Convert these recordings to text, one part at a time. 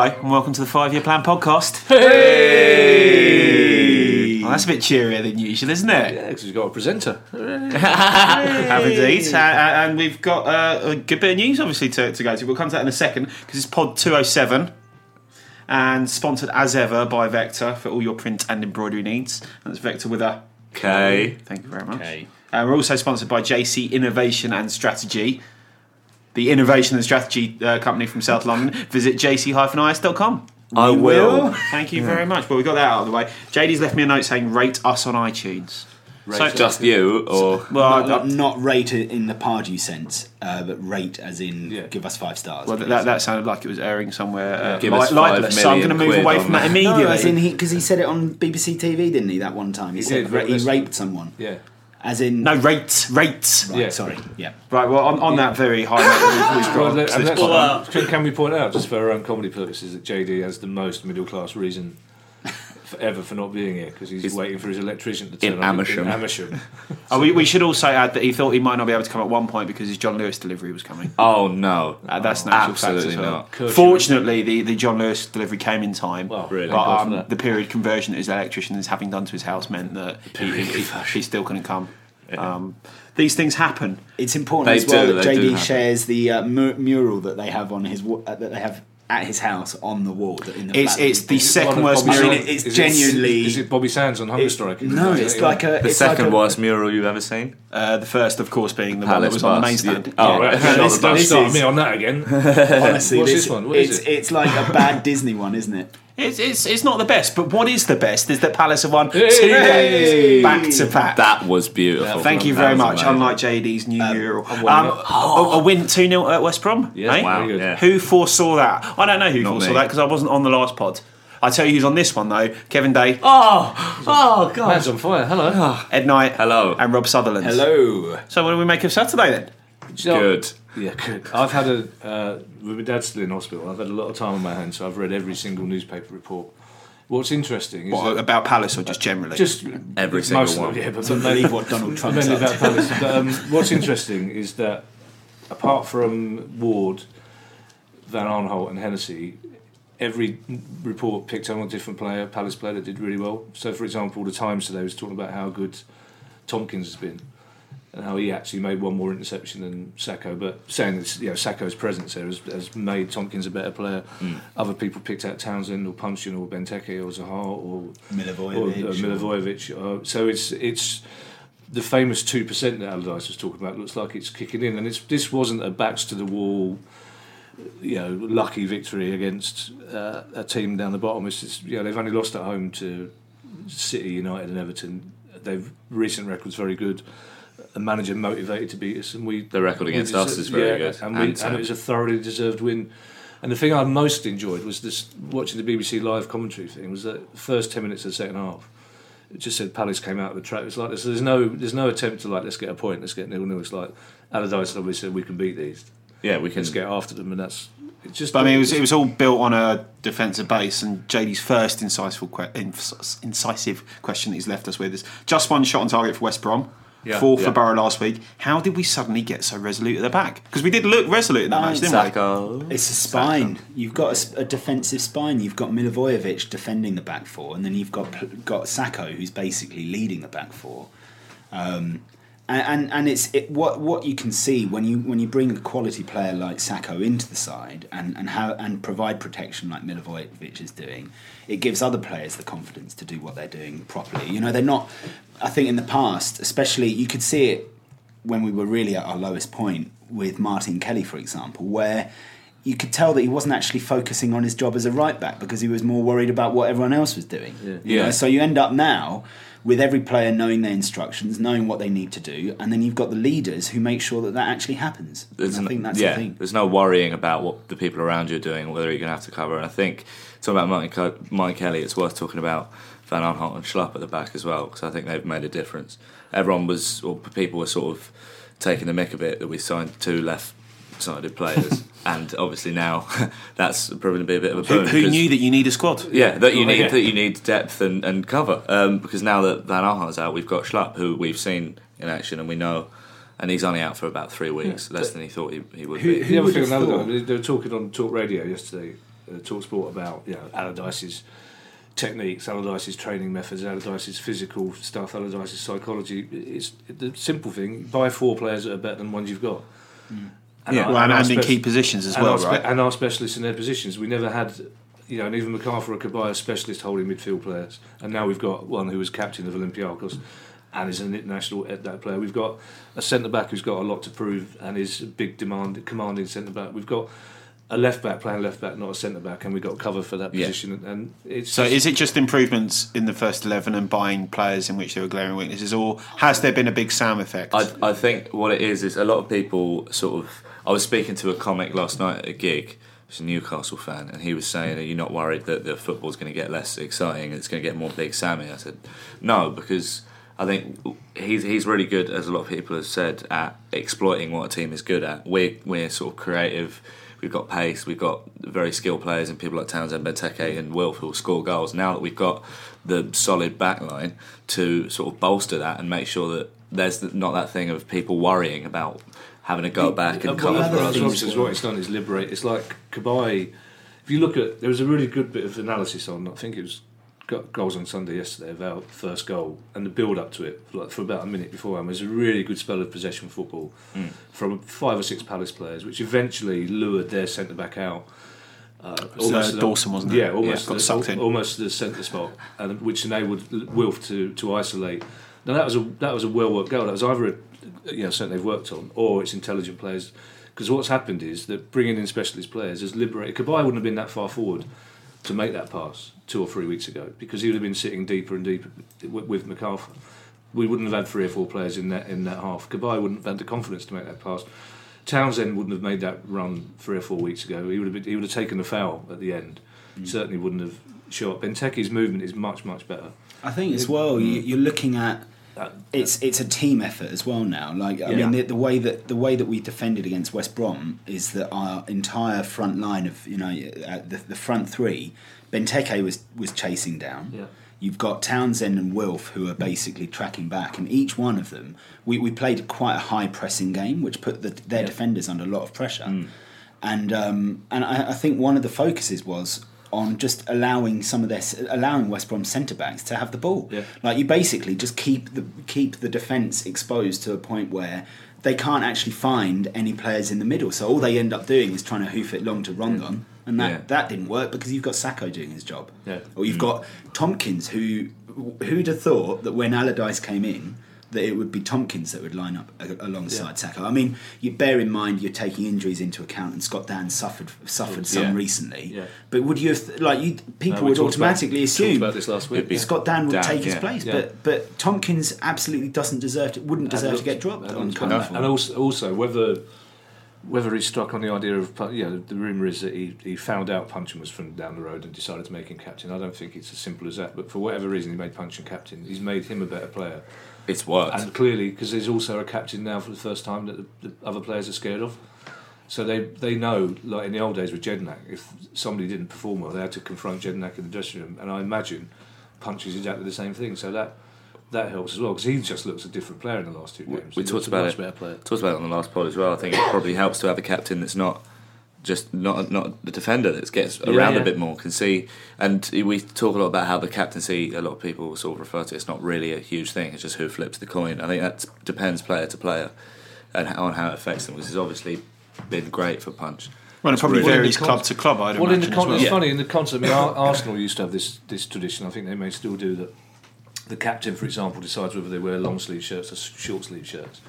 Hello, and welcome to the Five Year Plan podcast. Hey! that's a bit cheerier than usual, isn't it? Yeah, because we've got a presenter. Have indeed. Uh, uh, and we've got uh, a good bit of news, obviously, to, to go to. We'll come to that in a second because it's Pod 207 and sponsored as ever by Vector for all your print and embroidery needs. And it's Vector with a Okay. Thank you very much. Uh, we're also sponsored by JC Innovation and Strategy, the innovation and strategy uh, company from South London. Visit jc-is.com. I will. Thank you very much. Well, we got that out of the way. JD's left me a note saying rate us on iTunes. So- Just you, or well, I- not, not rate it in the Pardew sense, uh, but rate as in Yeah. give us five stars. well, please. that, that sounded like it was airing somewhere uh, Give li- us libelous, five so I'm going to move quid away on from that that. immediately. no, as in he because he said it on BBC TV, didn't he? That one time he, He said did, ra- but he let's- raped someone. Yeah. As in no, rate, rate. Right, Yeah. sorry, yeah. Right, well, on, on that very high note, we've, we've got let- to this let's- uh, can, can we point out, just for our own comedy purposes, that JD has the most middle class reason forever for not being here because he's, He's waiting for his electrician to turn in up Amersham. In Amersham. Oh, we, we should also add that he thought he might not be able to come at one point because his John Lewis delivery was coming. oh no, Uh, that's an actual absolutely as well. not. Fortunately, the, the John Lewis delivery came in time. Well, Really? But thank God for um, the period conversion that his electrician is having done to his house meant that he, he, he, he still couldn't come. Um, these things happen. It's important They as well do, that JD shares the uh, mu- mural that they have on his wa- uh, that they have at his house on the wall. That in the It's it's that the second worst Bobby mural. mean, it's is genuinely- Is it Bobby Sands on Hunger it- Strike? No, it's like a The it's second like a, worst mural you've ever seen. Uh, the first, of course, being the one that Palace was on the main bust. stand. Oh, Yeah. right. No, Don't this- this is- me on that again. honestly, What's this, this one? What is it's it? it's like a bad Disney one, isn't it? It's, it's, it's not the best, but what is the best is that Palace have won two Hey! games back to back. That was beautiful. Thank you very much. amazing. Unlike JD's new mural, um, won a, a win two 0 at West Brom. Yeah, eh? wow, Wow, yeah. Who foresaw that? I don't know who Not foresaw me. that because I wasn't on the last pod. I tell you who's on this one though: Kevin Day, Oh, oh god. Man's on fire. Hello. Ed Knight, Hello. and Rob Sutherland. Hello. So what do we make of Saturday then? Good. Yeah, good. I've had a uh, with my dad still in hospital. I've had a lot of time on my hands, so I've read every single newspaper report. What's interesting is What, that about Palace or just generally? just Every single most one. them, yeah, but Don't mainly- what Donald Trump's mainly about. Palace. But, um, what's interesting is that apart from Ward, Van Aanholt, and Hennessey, every report picked on a different player, Palace player that did really well. So, for example, the Times today was talking about how good Tomkins has been. And how he actually made one more interception than Sakho, but saying that you know Sakho's presence there has, has made Tomkins a better player. Other people picked out Townsend or Puncheon or Benteke or Zaha or Milivojevic or, uh, Milivojevic. Uh, so it's it's the famous two percent that Allardyce was talking about. Looks like it's kicking in, and it's this wasn't a backs to the wall, you know, lucky victory against uh, a team down the bottom. It's just, you know they've only lost at home to City, United, and Everton. They've recent records very good. A manager motivated to beat us, and we The record against deser- us is very good. and, we, And, and it um, was a thoroughly deserved win. And the thing I most enjoyed was this watching the BBC live commentary thing was that the first ten minutes of the second half. It just said Palace came out of the trap. It's like there's, there's no there's no attempt to like let's get a point, let's get nil nil. It's like Allardyce obviously said we can beat these, Yeah, we can. let's get after them, and that's it's just. But I mean, it was, it was all built on a defensive base, and JD's first incisive, que- incisive question that he's left us with is just one shot on target for West Brom, Yeah. four for Yeah. Borough last week. How did we suddenly get so resolute at the back? Because we did look resolute in that match, didn't we? It's a spine. You've got a defensive spine. You've got Milivojevic defending the back four, and then you've got got Sakho, who's basically leading the back four. Um, and, and and it's it, what what you can see when you when you bring a quality player like Sakho into the side and and have and provide protection like Milivojevic is doing, it gives other players the confidence to do what they're doing properly. You know, they're not. I think in the past, especially, you could see it when we were really at our lowest point with Martin Kelly, for example, where you could tell that he wasn't actually focusing on his job as a right back because he was more worried about what everyone else was doing. You Yeah. know, So you end up now with every player knowing their instructions, knowing what they need to do, and then you've got the leaders who make sure that that actually happens. I think that's yeah, the thing. There's no worrying about what the people around you are doing, whether you're going to have to cover. And I think talking about Mike, Ke- Mike Kelly, it's worth talking about Van Aanholt and Schlupp at the back as well, because I think they've made a difference. Everyone was, or people were sort of taking the mick a bit that we signed two left-sided players, and obviously now that's proven to be a bit of a Who, boon. who because- knew that you need a squad? Yeah, that you need yeah. that you need depth and, and cover. Um, because now that Van Aanholt's out, we've got Schlupp, who we've seen in action, and we know, and he's only out for about three weeks, less than he thought he, he would Who- be. who- The other would thing, another thought? they were talking on Talk Radio yesterday, uh, Talk Sport about you know Allardyce's techniques, Allardyce's training methods, Allardyce's physical stuff, Allardyce's psychology. It's the simple thing: buy four players that are better than ones you've got. And Yeah. our- Well, and, our and in spec- key positions as well, our spe- right? and our specialists in their positions. We never had, you know, and even McArthur or Cabaye a specialist holding midfield players, and now we've got one who was captain of Olympiacos and is an international at eh, that player. We've got a centre back who's got a lot to prove and is a big demand, commanding centre back. We've got a left back playing left back, not a centre back, and we've got cover for that Yeah. position. And it's So just- is it just improvements in the first 11 and buying players in which there were glaring weaknesses, or has there been a big Sam effect? I, I think what it is is a lot of people sort of. I was speaking to a comic last night at a gig. He's a Newcastle fan, and he was saying, "Are you not worried that the football's going to get less exciting? And it's going to get more Big Sammy?" I said, "No, because I think he's he's really good, as a lot of people have said, at exploiting what a team is good at. We're we're sort of creative. We've got pace. We've got very skilled players, and people like Townsend, Benteke, and Wilf who will score goals. Now that we've got the solid back line to sort of bolster that and make sure that there's not that thing of people worrying about having a go back Uh, and well, cover other for us. things things is were- what it's done is liberate. It's like Cabaye. If you look at, there was a really good bit of analysis on. I think it was goals on Sunday yesterday about the first goal and the build up to it, like for about a minute before. It was a really good spell of possession football from five or six Palace players, which eventually lured their centre back out. Uh, uh, the- Dawson, wasn't it? Yeah, almost Yeah, got the, sucked in. almost the centre spot, and which enabled Wilf to, to isolate. Now that was a that was a well worked goal. That was either a you know something they've worked on, or it's intelligent players. Because what's happened is that bringing in specialist players has liberated. Cabaye wouldn't have been that far forward to make that pass two or three weeks ago because he would have been sitting deeper and deeper with, with McArthur. We wouldn't have had three or four players in that in that half. Cabaye wouldn't have had the confidence to make that pass. Townsend wouldn't have made that run three or four weeks ago. He would have been, he would have taken the foul at the end. Mm. Certainly wouldn't have shot. Benteke's movement is much much better. I think as well, you, mm. you're looking at it's it's a team effort as well now. Like I Yeah. mean, the, the way that the way that we defended against West Brom is that our entire front line of you know uh, the, the front three, Benteke was was chasing down. Yeah. You've got Townsend and Wilf who are basically tracking back, and each one of them, we, we played quite a high pressing game, which put the, their defenders under a lot of pressure. And um, and I, I think one of the focuses was on just allowing some of their allowing West Brom centre backs to have the ball. Yeah. Like you basically just keep the keep the defence exposed to a point where they can't actually find any players in the middle. So all they end up doing is trying to hoof it long to Rondon, and that, Yeah. that didn't work because you've got Sakho doing his job. Yeah. Or you've mm. got Tomkins, who who'd have thought that when Allardyce came in. That it would be Tomkins that would line up a- alongside Sakho. I mean, you bear in mind you're taking injuries into account, and Scott Dann suffered suffered oh, some Yeah. recently. Yeah. But would you have like you people No, would talked about- automatically assume about this last week. It'd Scott Dann would Dan, take his yeah. place, Yeah. but but Tomkins absolutely doesn't deserve to, wouldn't deserve to get dropped on and, comeback. and also, also whether whether he struck on the idea of pu- you know the rumor is that he, he found out Puncheon was from down the road and decided to make him captain. I don't think it's as simple as that. But for whatever reason, he made Puncheon captain. He's made him a better player, It's worked. and clearly because there's also a captain now for the first time that the, the other players are scared of. So they they know, like in the old days with Jedinak, if somebody didn't perform well, they had to confront Jedinak in the dressing room. And I imagine Punch is exactly the same thing. So that that helps as well because he just looks a different player in the last two games. we He talked about it. Talked about it on the last pod as well. I think it probably helps to have a captain that's not just not not the defender that gets around yeah. a bit more, can see. And we talk a lot about how the captaincy. A lot of people sort of refer to it's not really a huge thing. It's just who flips the coin. I think that depends player to player and how, on how it affects them. Because it's obviously been great for Punch. well, it probably really- varies Well, in the club to club, I'd Well, in the con- as well. it's Yeah. funny in the concert. I mean, Arsenal used to have this this tradition. I think they may still do that. The captain, for example, decides whether they wear long sleeve shirts or short sleeve shirts.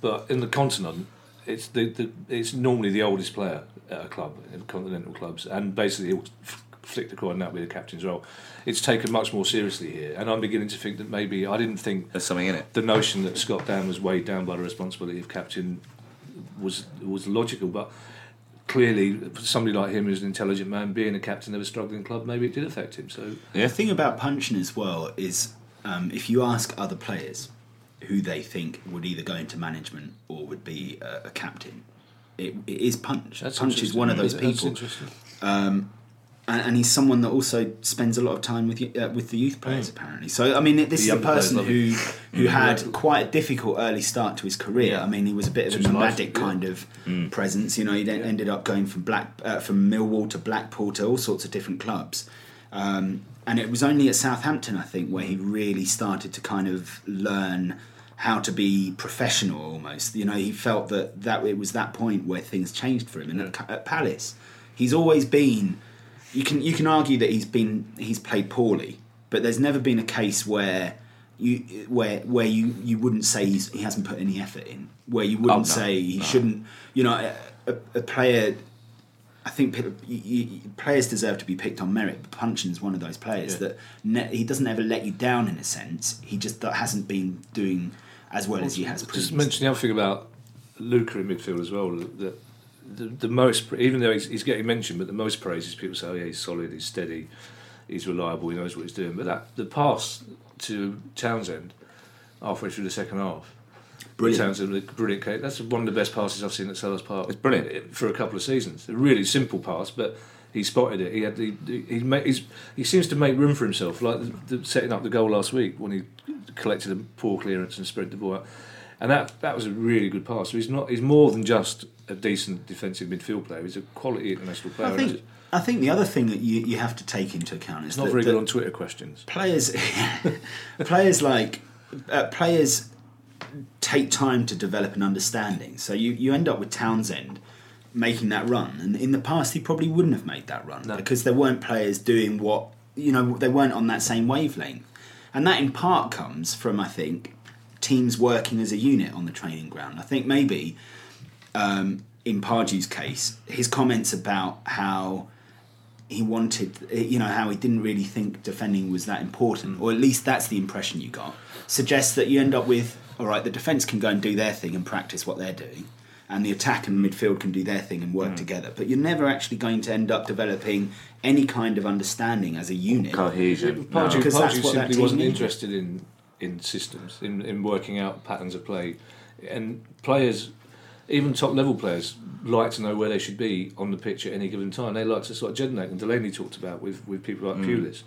But in the continent, it's the, the it's normally the oldest player at a club, in continental clubs, and basically he'll f- flick the coin out with the captain's role. It's taken much more seriously here, and I'm beginning to think that maybe I didn't think There's something in it. the notion that Scott Dann was weighed down by the responsibility of captain was was logical, but clearly somebody like him who's an intelligent man being a captain of a struggling club maybe it did affect him so Yeah. The thing about Puncheon as well is um, if you ask other players who they think would either go into management or would be a, a captain, it, it is punch. that's punch is one of those people. interesting. and, and he's someone that also spends a lot of time with uh, with the youth players apparently. So I mean, this The is a person who who had quite a difficult early start to his career. Yeah. I mean, he was a bit of a nomadic kind of presence. You know, he then ended up going from Black uh, from Millwall to Blackpool to all sorts of different clubs. Um, and it was only at Southampton, I think, where he really started to kind of learn how to be professional almost. You know, he felt that, that it was that point where things changed for him. And at, at Palace, he's always been. You can you can argue that he's been he's played poorly, but there's never been a case where you where where you, you wouldn't say he's, he hasn't put any effort in. Where you wouldn't oh, no, say he shouldn't. You know, a, a, a player. I think pe- you, you, players deserve to be picked on merit. But Puncheon's one of those players Yeah. that ne- he doesn't ever let you down in a sense. He just hasn't been doing as well as he has Just previously. mention the other thing about Luca in midfield as well. The, the, the most, even though he's, he's getting mentioned, but the most praise is people say, "Oh yeah, he's solid, he's steady, he's reliable, he knows what he's doing." But that the pass to Townsend halfway through the second half, Brilliant. Townsend, brilliant. kick. That's one of the best passes I've seen at Selhurst Park. It's brilliant. for a couple of seasons. A really simple pass, but. He spotted it. He had the. He, ma- he's, he seems to make room for himself, like the, the, setting up the goal last week when he collected a poor clearance and spread the ball out. And that that was a really good pass. So he's not. He's more than just a decent defensive midfield player. He's a quality international player. I think I think the other thing that you, you have to take into account is He's not very good on Twitter questions. players players like uh, players take time to develop an understanding. So you, you end up with Townsend making that run, and in the past he probably wouldn't have made that run No. because there weren't players doing what you know they weren't on that same wavelength, and that in part comes from I think teams working as a unit on the training ground. I think maybe um, in Pardew's case, his comments about how he wanted, you know, how he didn't really think defending was that important, or at least that's the impression you got, suggests that you end up with, all right, the defence can go and do their thing and practice what they're doing, and the attack and midfield can do their thing and work hmm. together, but you're never actually going to end up developing any kind of understanding as a unit. Cohesion. Pardew, Because that's Pardew what that simply team wasn't needed. interested in in systems, in, in working out patterns of play, and players, even top level players, like to know where they should be on the pitch at any given time. They like to sort of Jedinak and Delaney talked about with with people like hmm. Pulis.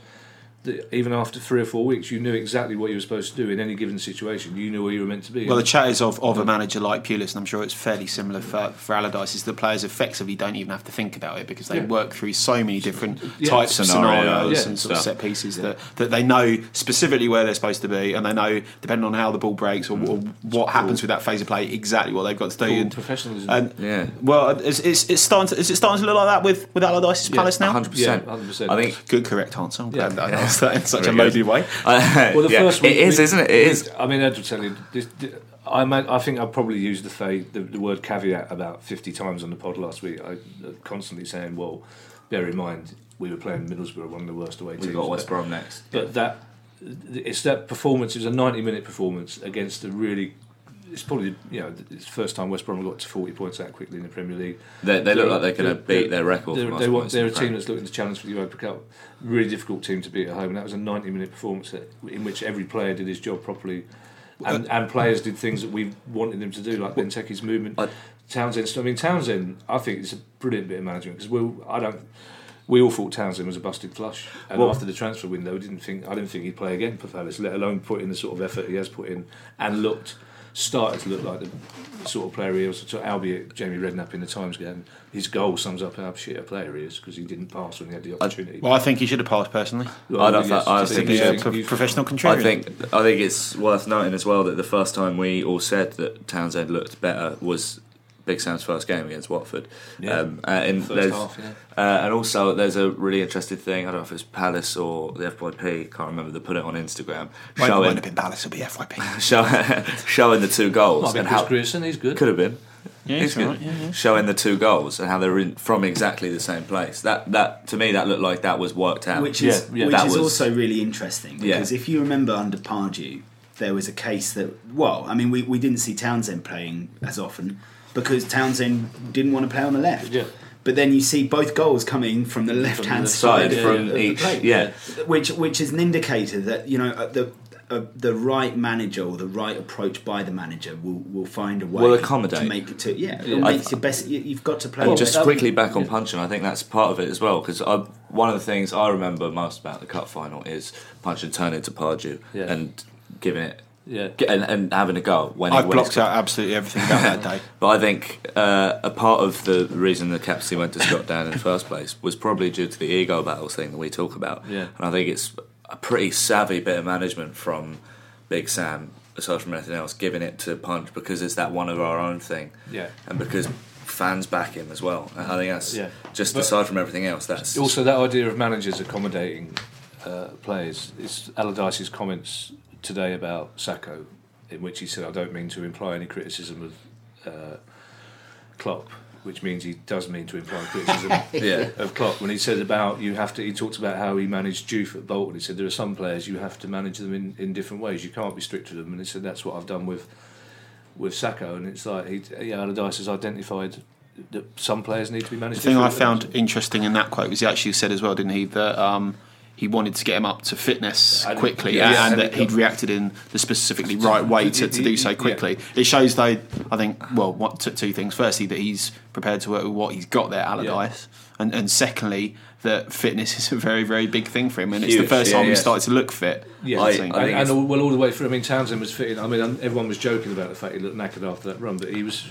That even after three or four weeks, you knew exactly what you were supposed to do in any given situation. You knew where you were meant to be. Well, the chat is of, of a manager like Pulis, and I'm sure it's fairly similar for, for Allardyce, is that players effectively don't even have to think about it because they Yeah. work through so many different Yeah. types of Scenarios, scenarios yeah, and sort of set pieces that, that they know specifically where they're supposed to be, and they know, depending on how the ball breaks or, or mm. what happens with that phase of play, exactly what they've got to do. Cool And, professionalism. and Yeah. well, it's, it's, it's starting to, is it starting to look like that with, with Allardyce's Yeah, Palace now? 100%. Yeah, 100%. I think Good, correct answer. I'm glad Yeah. That that in such Very a good. loaded way. Well, the yeah, first week it is, we- isn't it? It we- is. I mean, Ed will tell you. This, I mean, I think I probably used the, phrase, the the word caveat about fifty times on the pod last week. I uh, constantly saying, "Well, bear in mind we were playing Middlesbrough, one of the worst away teams." We've got West but- Brom next. But that it's that performance. It was a ninety-minute performance against a really. It's probably you know it's the first time West Brom got to forty points that quickly in the Premier League. They, they look like they're going to beat their record. They're, they want, they're a team that's looking to challenge for the Europa Cup. Really difficult team to beat at home, and that was a 90 minute performance in which every player did his job properly. And, uh, and players did things that we wanted them to do, like Benteke's movement. I- Townsend, I mean Townsend, I think it's a brilliant bit of management because we, I don't, we all thought Townsend was a busted flush, and Well- after the transfer window, we didn't think I didn't think he'd play again for Palace, let alone put in the sort of effort he has put in, and looked started to look like the sort of player he was. So, albeit Jamie Redknapp in the Times game, his goal sums up how shit a player he is because he didn't pass when he had the opportunity. Well, I think he should have passed personally. Well, I don't yes, thi- I think Be he a pro- you- professional I think I think it's worth noting as well that the first time we all said that Townsend looked better was Big Sam's first game against Watford. Yeah. Um, uh, and, First half, yeah. uh, and also there's a really interesting thing. I don't know if it's Palace or the FYP. Can't remember. They put it on Instagram Won't, showing won't have been Palace, it'll be FYP. show, showing the two goals Might be and Chris how Grierson, he's good. could have been. Yeah, He's he's good. right, yeah, yeah. Showing the two goals and how they're in, from exactly the same place. That that to me that looked like that was worked out. which is Yeah, yeah. which That is was- also really interesting Yeah. because if you remember under Pardew, there was a case that well, I mean, we, we didn't see Townsend playing as often because Townsend didn't want to play on the left. Yeah. But then you see both goals coming from the left hand side side, from of each- plate, yeah. which which is an indicator that you know uh, the. Uh, the right manager or the right approach by the manager will, will find a way Will accommodate. to make it to yeah, Yeah. makes your best you, you've got to play And just quickly back on Puncheon, I think that's part of it as well. Because one of the things I remember most about the cup final is Puncheon turning to Pardew Yeah. and giving it, Yeah. and, and having a go when I he blocked out absolutely everything about that day. But I think uh, a part of the reason the captaincy went to Scott Dann in the first place was probably due to the ego battles thing that we talk about. Yeah. And I think it's a pretty savvy bit of management from Big Sam, aside from anything else, giving it to Punch because it's that one of our own thing. Yeah. And because fans back him as well. And I think that's Yeah. just But- aside from everything else, that's Also, that idea of managers accommodating uh, players is Allardyce's comments today about Sakho, in which he said, "I don't mean to imply any criticism of uh, Klopp." Which means he does mean to imply criticism Yeah. of Klopp. When he said about you have to, he talked about how he managed Juve at Bolton. He said there are some players you have to manage them in, in different ways. You can't be strict with them. And he said that's what I've done with with Sakho. And it's like he, yeah, Allardyce has identified that some players need to be managed. The thing I found interesting in that quote was he actually said as well, didn't he, that um, he wanted to get him up to fitness And- quickly yeah, and, yeah, and and that he'd reacted in the specifically right way to, to do so Yeah. quickly. It shows, though, I think, well, what, t- two things. Firstly, that he's prepared to work with what he's got there, Allardyce. And, and secondly, that fitness is a very, very big thing for him. And it's the first yeah, time yeah. he started to look fit. Yeah, I- I think. I and, think and it's- all, well, all the way through. I mean, Townsend was fitting. I mean, um, everyone was joking about the fact he looked knackered after that run, but he was.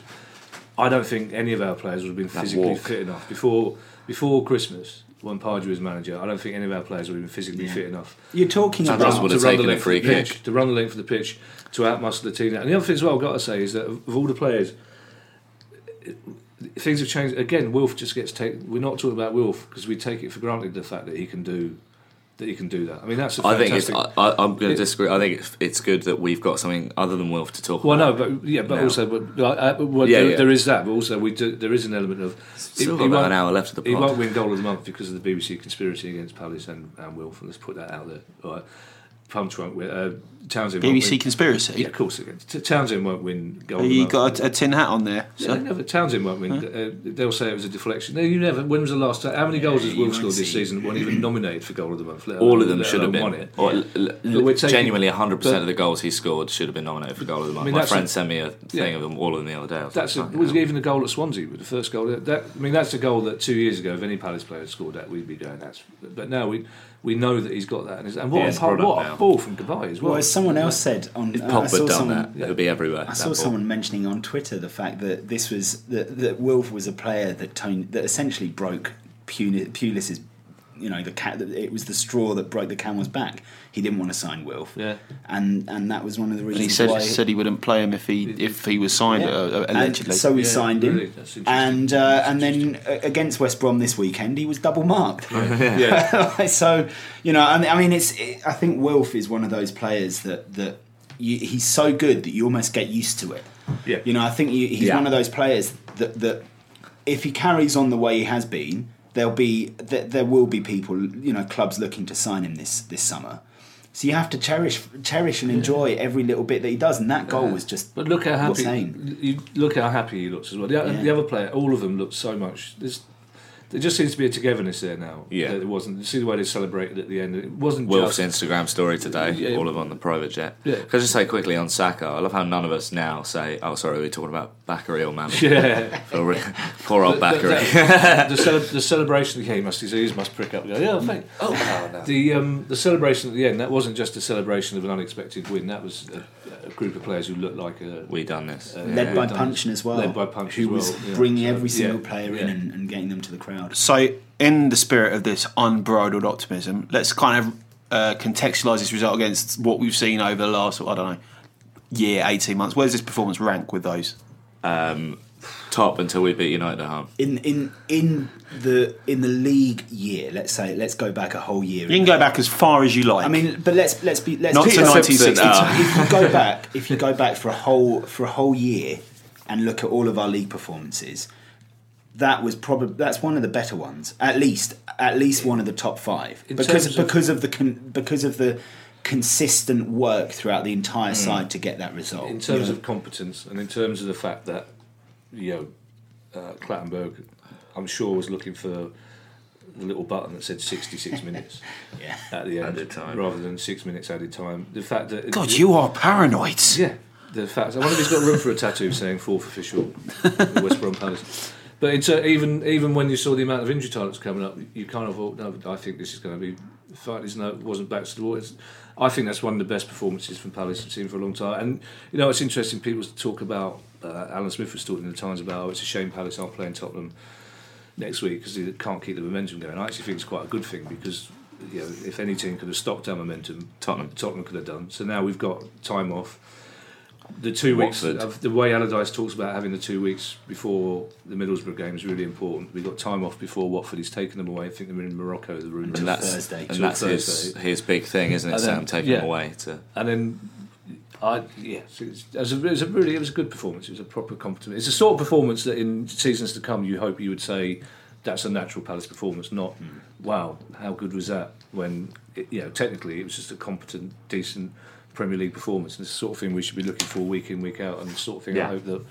I don't think any of our players would have been physically fit enough before before Christmas when Pardew was manager. I don't think any of our players would have been physically Yeah. fit enough you're talking about like would have to run the length free of the pitch, kick. to run the length of the pitch, to outmuscle the team. And the other thing as well, I've got to say is that of, of all the players, things have changed. Again, Wilf just gets taken. We're not talking about Wilf because we take it for granted the fact that he can do that. you can do that. I mean, that's a I think it's. I, I'm going to disagree. I think it's, it's good that we've got something other than Wilf to talk about. Well, no, but yeah, but now. also, but, uh, uh, well, Yeah, there, yeah. there is that, but also we do, there is an element of Still he about an hour left of the He won't win goal of the month because of the BBC conspiracy against Palace and, and Wilf. And let's put that out there. All right. Punch won't win. Uh, Townsend. won't BBC win. conspiracy. Yeah, of course. Again. T- Townsend won't win goal. You month. got a, a tin hat on there. Yeah, So. they never, Townsend won't win. Uh, they'll say it was a deflection. No, you never. When was the last time? How many goals has Wolves won't scored this see. season? that weren't even nominated for goal of the month. let All of them should have been. won it. Or, l- l- we're taking- genuinely, 100% of the goals he scored should have been nominated for goal of the month. mean, My friend a- sent me a thing Yeah. of them, all of them the other day. I was That's a, was even a goal at Swansea with the first goal. That I mean, that's a goal that two years ago, if any Palace player had scored that, we'd be going. That's. But now we we know that he's got that, and, it's- and what, Yeah, a, it's what a ball from Dubai as well. well as someone else said on If uh, I Pogba saw had done someone that, it would be everywhere. I saw ball. someone mentioning on Twitter the fact that this was that, that Wilf was a player that Tony, that essentially broke Pulis's, you know, the cat. It was the straw that broke the camel's back. He didn't want to sign Wilf, Yeah. and and that was one of the And reasons he said why. said he wouldn't play him if he if he was signed Yeah. uh, uh, And allegedly. so we Yeah, signed him, really, and uh, and then against West Brom this weekend, he was double marked. yeah. so you know, I mean, I it's. It, I think Wilf is one of those players that that you, he's so good that you almost get used to it. Yeah. You know, I think you, he's Yeah. one of those players that that if he carries on the way he has been, there'll be there, there will be people, you know, clubs looking to sign him this this summer. So you have to cherish cherish and enjoy every little bit that he does, and that goal was just. But look how happy insane. you look how happy he looks as well. The, Yeah. the other player, all of them look so much. There's, there just seems to be a togetherness there now. Yeah. it wasn't. You see the way they celebrated at the end. It wasn't Wilf's just. Instagram story today, Yeah. all of them on the private jet. Yeah. Can I just say quickly on Sakho, I love how none of us now say, oh, sorry, we're talking about Bakary or Mammy. Yeah. Poor old The- Bakary. the, the, cele- the celebration he must his ears must prick up. and Go, yeah, thank. Oh, The um, the celebration at the end that wasn't just a celebration of an unexpected win. That was a group of players who looked like a we done this. uh, Led by done- Puncheon as well, Led by Puncheon who as was well, yeah. bringing So, every single yeah, player yeah. in and, and getting them to the crowd. So, in the spirit of this unbridled optimism, let's kind of uh, contextualise this result against what we've seen over the last, I don't know, year, 18 months. Where does this performance rank with those? Top until we beat United at home. in in in the in the league year, let's say, let's go back a whole year. You can go back as far as you like. I mean, but let's let's be let's Not to 1960. Uh, if you go back, if you go back for a whole for a whole year, and look at all of our league performances, that was probably that's one of the better ones. At least, at least one of the top five In because terms of- because of the con, because of the consistent work throughout the entire Hmm. side to get that result. in terms You of competence and in terms of the fact that you know uh, Clattenburg, I'm sure was looking for the little button that said 66 minutes Yeah. at the end, Added time. rather than six minutes added time. The fact that God, you are paranoid. yeah, the fact. I wonder if he's got room for a tattoo saying fourth official West Brom Palace. But it's, uh, even even when you saw the amount of injury time that's coming up, you kind of thought, no, I think this is going to be fine. It's no, it wasn't back to the wall. I think that's one of the best performances from Palace I've seen for a long time. And you know, it's interesting. People talk about uh, Alan Smith was talking in the Times about, oh, it's a shame Palace aren't playing Tottenham next week because they can't keep the momentum going. I actually think it's quite a good thing because you know if any team could have stopped our momentum, Tottenham Tottenham could have done. So now we've got time off. The two weeks, Watford. of the way Allardyce talks about having the two weeks before the Middlesbrough game is really important. We've got time off before Watford. He's taken them away. I think they're in Morocco. The room And that's Thursday. and that's his, Thursday. his big thing, isn't it? And then- Sam taking yeah. him away to and then I yeah, so it, was a, it was a really it was a good performance. It was a proper competent. It's a sort of performance that in seasons to come you hope you would say that's a natural Palace performance, not hmm. wow how good was that when it, you know technically it was just a competent decent Premier League performance. And it's the sort of thing we should be looking for week in week out, and the sort of thing I hope that.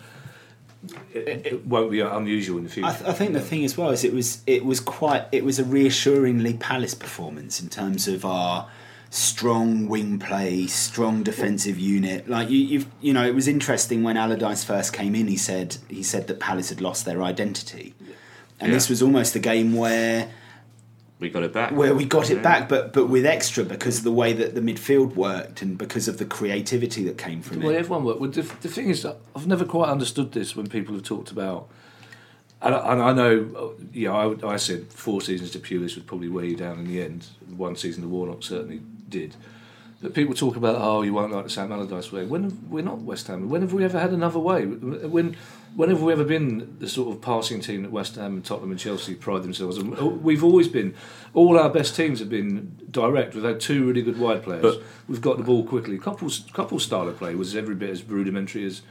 It, it won't be unusual in the future. I, th- I think the thing as well is it was it was quite it was a reassuringly Palace performance in terms of our strong wing play, strong defensive unit. Like you, you've you know, it was interesting when Allardyce first came in. He said he said that Palace had lost their identity, and Yeah. this was almost a game where we got it back. where we got Yeah. it back, but but with extra because of the way that the midfield worked and because of the creativity that came from The way it. everyone worked. Well, the, the thing is, I've never quite understood this when people have talked about. And I, and I know, uh, you know, I, I said four seasons to Pulis would probably weigh you down in the end. One season to Warnock certainly did. But people talk about, oh, you won't like the Sam Allardyce way. When have, we're not West Ham. When have we ever had another way? When when have we ever been the sort of passing team that West Ham and Tottenham and Chelsea pride themselves on? We've always been. All our best teams have been direct. We've had two really good wide players. But- We've got the ball quickly. Coppell's Coppell's style of play was every bit as rudimentary as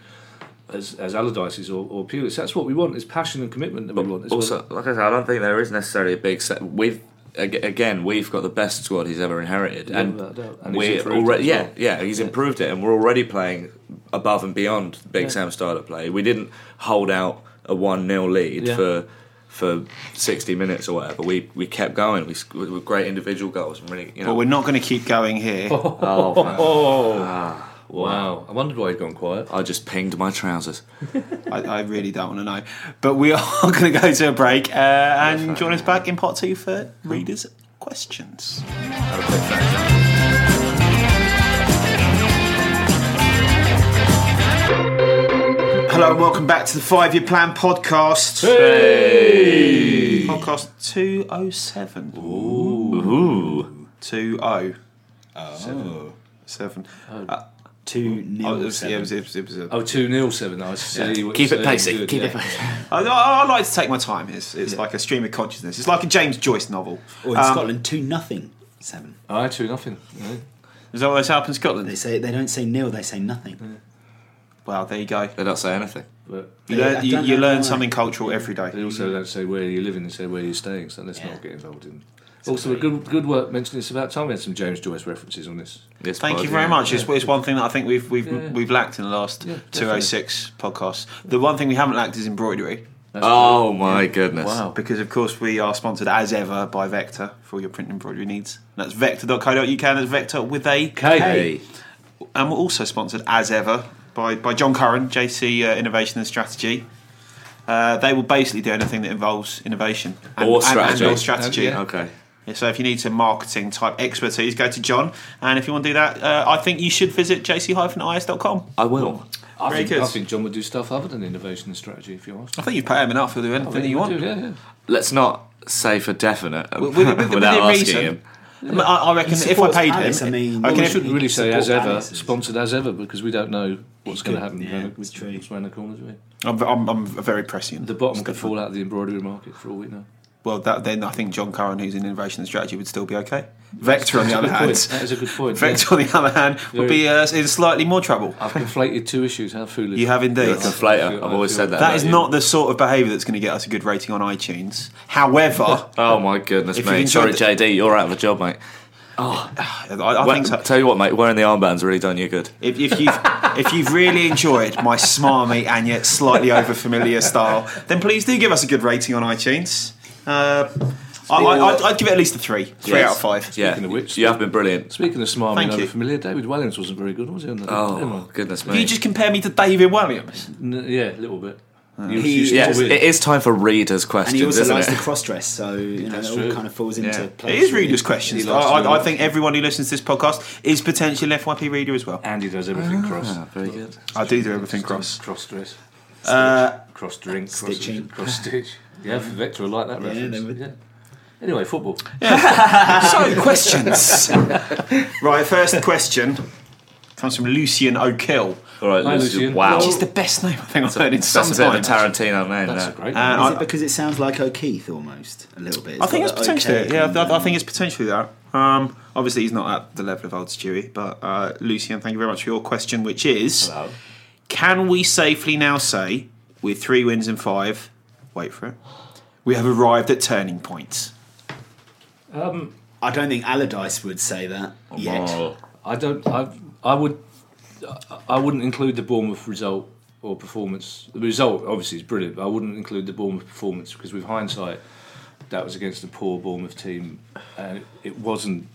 as, as Allardyce's or, or Pulis. That's what we want. Is passion and commitment that we want. As also, well. like I said, I don't think there is necessarily a big set. We've again, we've got the best squad he's ever inherited, Yeah, and, without a doubt. And he's we improved it already, yeah, well. yeah, he's Yeah. improved it, and we're already playing above and beyond Big Yeah. Sam style of play. We didn't hold out a one 0 lead Yeah. for for sixty minutes or whatever. We we kept going. We sc- with great individual goals and really, you know. But we're not going to keep going here. oh, man. Oh, ah. Wow! I wondered why he'd gone quiet. I just pinged my trousers. I, I really don't want to know. But we are going to go to a break uh, and join us back in part two for readers' questions. Had a quick finish. Hello and welcome back to the Five Year Plan podcast. Hey! Podcast 207. Ooh. 20. Oh, Seven. Two Oh, nil. it was, yeah, it was, it was, it was a- Oh, 2 0 7. I see. what Keep you're it saying. pacey. Good, Keep yeah. it pacey. I, I, I like to take my time. It's, it's like a stream of consciousness. It's like a James Joyce novel. Or in Um, Scotland, two nothing. Seven. Aye, 2 nothing. Yeah. Is that what that's happened in Scotland? They Scotland? say they don't say nil. They say nothing. Well, there you go. They don't say anything. But You They- I learn, you, don't you know learn why. something cultural every day. they also don't say where you're living, they say where you're staying, so let's Yeah. not get involved in. Also, a good good work mentioning this about time. We had some James Joyce references on this. This Thank pod, you very yeah. much. It's, it's one thing that I think we've we've Yeah. we've lacked in the last Yeah, 206 podcasts. The one thing we haven't lacked is embroidery. That's Oh my goodness! Wow. Because of course we are sponsored as ever by Vector for all your print and embroidery needs. That's vector.co.uk and that's Vector with a K. Hey, and we're also sponsored as ever by, by John Curran, JC uh, Innovation and Strategy. Uh, they will basically do anything that involves innovation and, Or and- strategy. and or strategy. Yeah. okay. Yeah, so if you need some marketing type expertise, go to John. And if you want to do that, uh, I think you should visit jc-is.com. I will. I Very think, good. I think John would do stuff other than innovation and strategy if you asked. I think you pay him enough, he'll do anything that you want. do, yeah, yeah. Let's not say for definite With- with- with- without within asking reason. him. I, I I reckon if I paid Palace, him, I mean- I Well, reckon we shouldn't really say support as ever, Palace sponsored as ever, because we don't know what's going to happen yeah, around, it's true. what's around the corner. Do we? I'm, I'm, I'm very prescient. The bottom could fall out of the embroidery market for all we know. Well, that, then I think John Curran, who's in innovation and strategy, would still be okay. Vector, on the other hand, point. That is a good point. Vector, yeah. on the other hand, would be uh, in slightly more trouble. I've conflated two issues. How foolish! You have indeed. You're a conflater. I've always said that. That is you. not the sort of behaviour that's going to get us a good rating on iTunes. However, Oh my goodness If you've me! enjoyed Sorry, the- JD, you're out of a job, mate. I, I Well, think so. Tell you what, mate, wearing the armband's really done you good. If, if you've if you've really enjoyed my smarmy and yet slightly over familiar style, then please do give us a good rating on iTunes. Uh, I, I, I'd, I'd give it at least a three, three Yes. out of five. Yeah, Speaking of which- you have been brilliant. Speaking of smarmy Thank you. over familiar, David Williams wasn't very good, was he? On the, Oh goodness You just compare me to David Williams. N- yeah, a little bit. You- He- you still Yes, win. it is time for readers' questions, And questions, he also isn't likes it? to cross dress, so you know That's that all true. kind of falls into Yeah. place. It is readers' questions. I, I, I think everyone who listens to this podcast is potentially an FYP reader as well. Andy does everything cross. Ah, very good. I do do everything cross. Cross dress. Uh, Cross drink. Cross, Stitching. cross stitch. Yeah, for Vector, I like that Yeah, reference. they would- Yeah. Anyway, football. so, questions. right, first question comes from Lucian O'Kill. All right, Hi, Lucian. Lucian. Wow, Which is the best name I think I've heard in some that's a bit of a time. Tarantino name. That's that. a great. Uh. Is I- it because it sounds like O'Keefe almost a little bit? I think it's potentially O'Keefe yeah. and, I, I think it's potentially that. Um, obviously, he's not at the level of old Stewie, but uh, Lucian, thank you very much for your question, which is: Hello. Can we safely now say, with three wins and five, wait for it, we have arrived at turning points? Um, I don't think Allardyce would say that oh, yet. Oh, I don't. I. I would. I wouldn't include the Bournemouth result or performance. The result obviously is brilliant, but I wouldn't include the Bournemouth performance because, with hindsight, that was against a poor Bournemouth team, and it wasn't.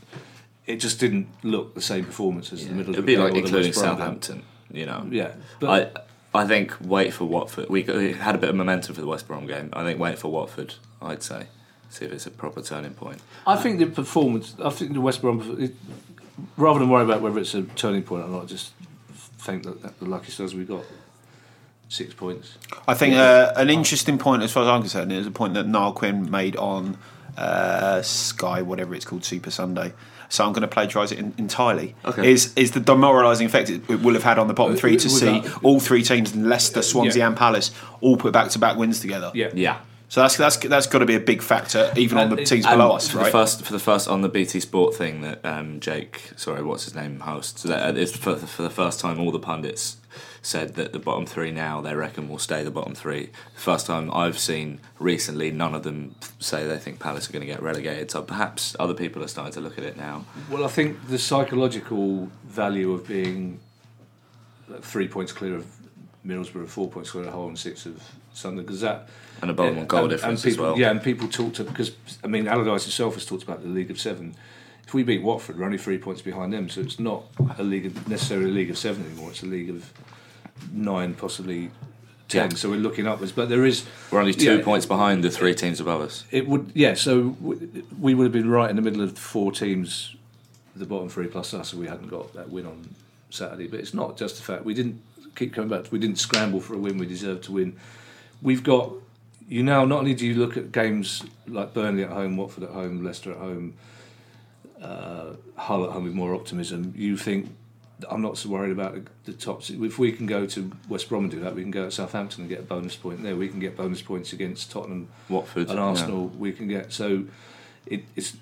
It just didn't look the same performance as the middle. It'd be like the including West Brom game. Southampton. You know. Yeah, but I I think wait for Watford. We, got, we had a bit of momentum for the West Brom game. I think wait for Watford. I'd say see if it's a proper turning point. I think the performance. I think the West Brom. It, rather than worry about whether it's a turning point or not, just think that, that the lucky stars we got six points. I think uh, an interesting point, as far as I'm concerned, is a point that Niall Quinn made on uh, Sky, whatever it's called, Super Sunday. So I'm going to plagiarise it in, entirely. Okay. Is is the demoralising effect it, it will have had on the bottom three to see that- all three teams, in Leicester, Swansea, Yeah. and Palace, all put back to back wins together. Yeah, Yeah. So that's that's that's got to be a big factor, even on the And- teams below us, for right? the first for the first on the BT Sport thing that um, Jake, sorry, what's his name, hosts. That it's for, for the first time, all the pundits said that the bottom three now they reckon will stay the bottom three. First time I've seen recently, none of them say they think Palace are going to get relegated. So perhaps other people are starting to look at it now. Well, I think the psychological value of being three points clear of Middlesbrough, four points clear of Hull, and six of Sunderland, because that And a bottom and- goal and- difference and as well. Yeah, and people talk to because I mean Allardyce himself has talked about the League of Seven. If we beat Watford, we're only three points behind them, so it's not a league of, necessarily a league of seven anymore. It's a league of nine, possibly ten. Yeah. So we're looking upwards, but there is We're only two yeah, points behind the three teams above us. It would, yeah. So w- we would have been right in the middle of four teams, the bottom three plus us, if we hadn't got that win on Saturday. But it's not just the fact we didn't keep coming back. We didn't scramble for a win. We deserved to win. We've got you now. Not only do you look at games like Burnley at home, Watford at home, Leicester at home, uh, Hull at home with more optimism. You think. I'm not so worried about the, the tops. If we can go to West Brom and do that, we can go to Southampton and get a bonus point there. We can get bonus points against Tottenham, Watford and yeah. Arsenal we can get. So it, it's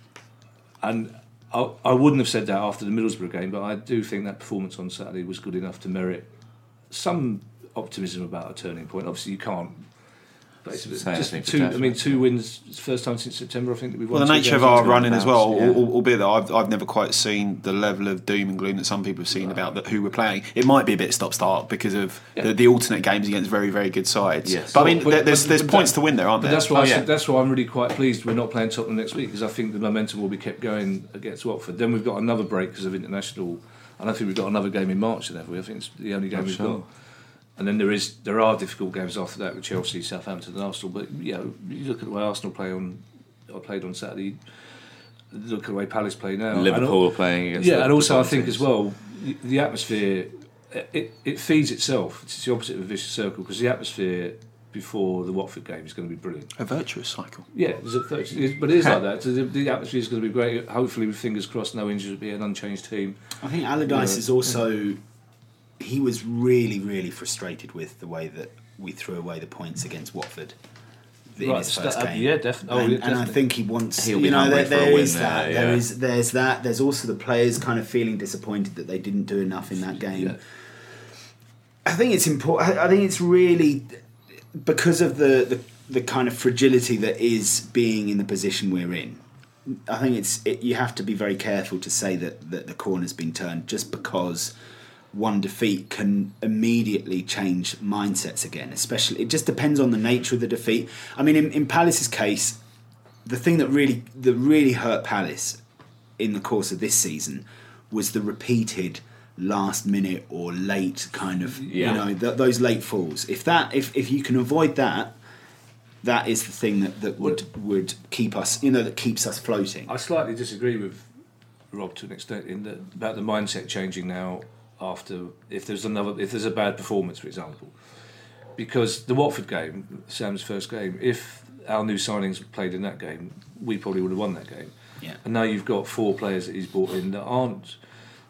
and I, I wouldn't have said that after the Middlesbrough game, but I do think that performance on Saturday was good enough to merit some optimism about a turning point. Obviously, you can't. But it's Say just anything two. I mean, two wins. First time since September. I think that we've won. Well, the two nature of our running as well, bouts, yeah. albeit that I've, I've never quite seen the level of doom and gloom that some people have seen about the, who we're playing. It might be a bit stop start because of Yeah. the, the alternate games against very very good sides. Yes. But I mean, But- there- there's but- there's but points that- to win there, aren't there? that's why oh, I Oh, yeah. said, that's why I'm really quite pleased we're not playing Tottenham next week because I think the momentum will be kept going against Watford. Then we've got another break because of international. And I don't think we've got another game in March, then have we? I think it's the only game Not we've sure. got. And then there is there are difficult games after that with Chelsea, Southampton, and Arsenal. But you know, you look at the way Arsenal play on, or played on Saturday. Look at the way Palace play now. Liverpool al- are playing against. yeah, the- and also I think teams. as well, the atmosphere it, it feeds itself. It's the opposite of a vicious circle because the atmosphere before the Watford game is going to be brilliant. a virtuous cycle. Yeah, a third- but it is like that. So the, the atmosphere is going to be great. Hopefully, with fingers crossed, no injuries, will be an unchanged team. I think Allardyce Yeah. is also. He was really, really frustrated with the way that we threw away the points against Watford. in Right, his first game. yeah, oh, and, yeah, and I think he wants. He'll you be know, there, for a there win is that. there, is there's that. There's also the players kind of feeling disappointed that they didn't do enough in that game. Yeah. I think it's important. I think it's really because of the, the the kind of fragility that is being in the position we're in. I think it's it, you have to be very careful to say that that the corner's been turned just because one defeat can immediately change mindsets again. Especially, it just depends on the nature of the defeat. I mean, in, in Palace's case, the thing that really that really hurt Palace in the course of this season was the repeated last minute or late kind of Yeah. you know th- those late falls. If that if if you can avoid that, that is the thing that, that would would keep us you know that keeps us floating. I slightly disagree with Rob to an extent in that about the mindset changing now after if there's another if there's a bad performance, for example, because the Watford game, Sam's first game, if our new signings played in that game, we probably would have won that game. Yeah. And now you've got four players that he's brought in that aren't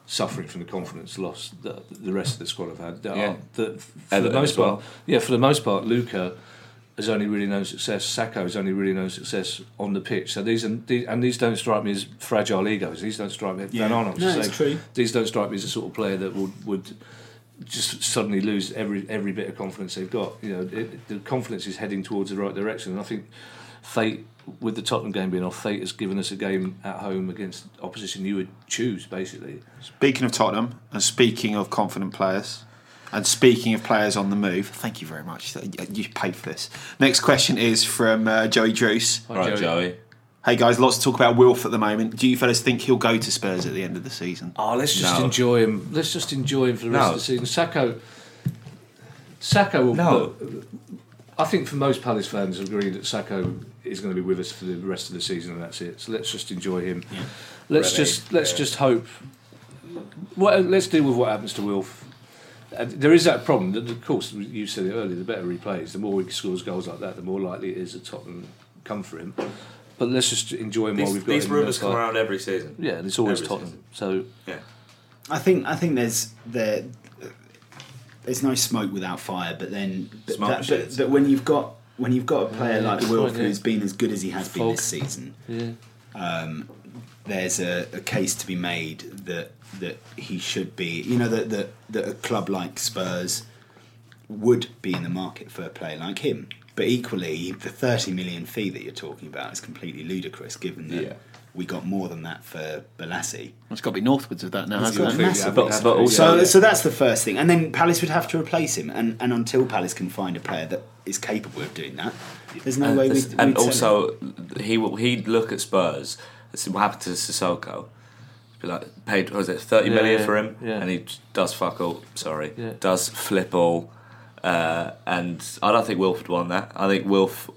suffering from the confidence loss that the rest of the squad have had. That Yeah. are, that for the most well. part, yeah, for the most part, Luka has only really known success. Sakho has only really known success on the pitch. So these, are, these and these don't strike me as fragile egos. These don't strike me. Yeah. Van Aanholt. No, it's true. These don't strike me as the sort of player that would would just suddenly lose every every bit of confidence they've got. You know, it, the confidence is heading towards the right direction. And I think fate, with the Tottenham game being off, fate has given us a game at home against opposition you would choose, basically. Speaking of Tottenham, and speaking of confident players, and speaking of players on the move, thank you very much. You paid for this. Next question is from uh, Joey Druce. Hi, All right, Joey. Joey. Hey guys, lots to talk about Wilf at the moment. Do you fellas think he'll go to Spurs at the end of the season? Oh, let's just No. enjoy him. Let's just enjoy him for the rest No. of the season. Sakho, Sakho will. No. I think for most Palace fans agree that Sakho is going to be with us for the rest of the season, and that's it. So let's just enjoy him. Let's Remy, just let's yeah. just hope. What, let's deal with what happens to Wilf. Uh, there is that problem that, of course, you said it earlier. The better he plays, the more he scores goals like that, the more likely it is that Tottenham come for him. But let's just enjoy him while we've got these him. rumours come around every season. Yeah, and it's always Every Tottenham. So Yeah. I think I think there's there there's no smoke without fire, but then but, that, but, but when you've got when you've got a player Yeah, like good Wilf who's been as good as he has been this season, yeah. there's a, a case to be made that that he should be. You know that that that a club like Spurs would be in the market for a player like him. But equally, the 30 million fee that you're talking about is completely ludicrous, given that Yeah. we got more than that for Bolasie. It's got to be northwards of that now, It's hasn't got it? massive- But, but also, So, yeah. so that's the first thing, and then Palace would have to replace him, and, and until Palace can find a player that is capable of doing that, there's no way we. and also he will he'd look at Spurs. This is what happened to Sissoko. Be like paid what was it thirty Yeah, million yeah, for him, yeah. and he does fuck all. Sorry, does flip all. Uh, and I don't think Wilf would want that. I think Wilf,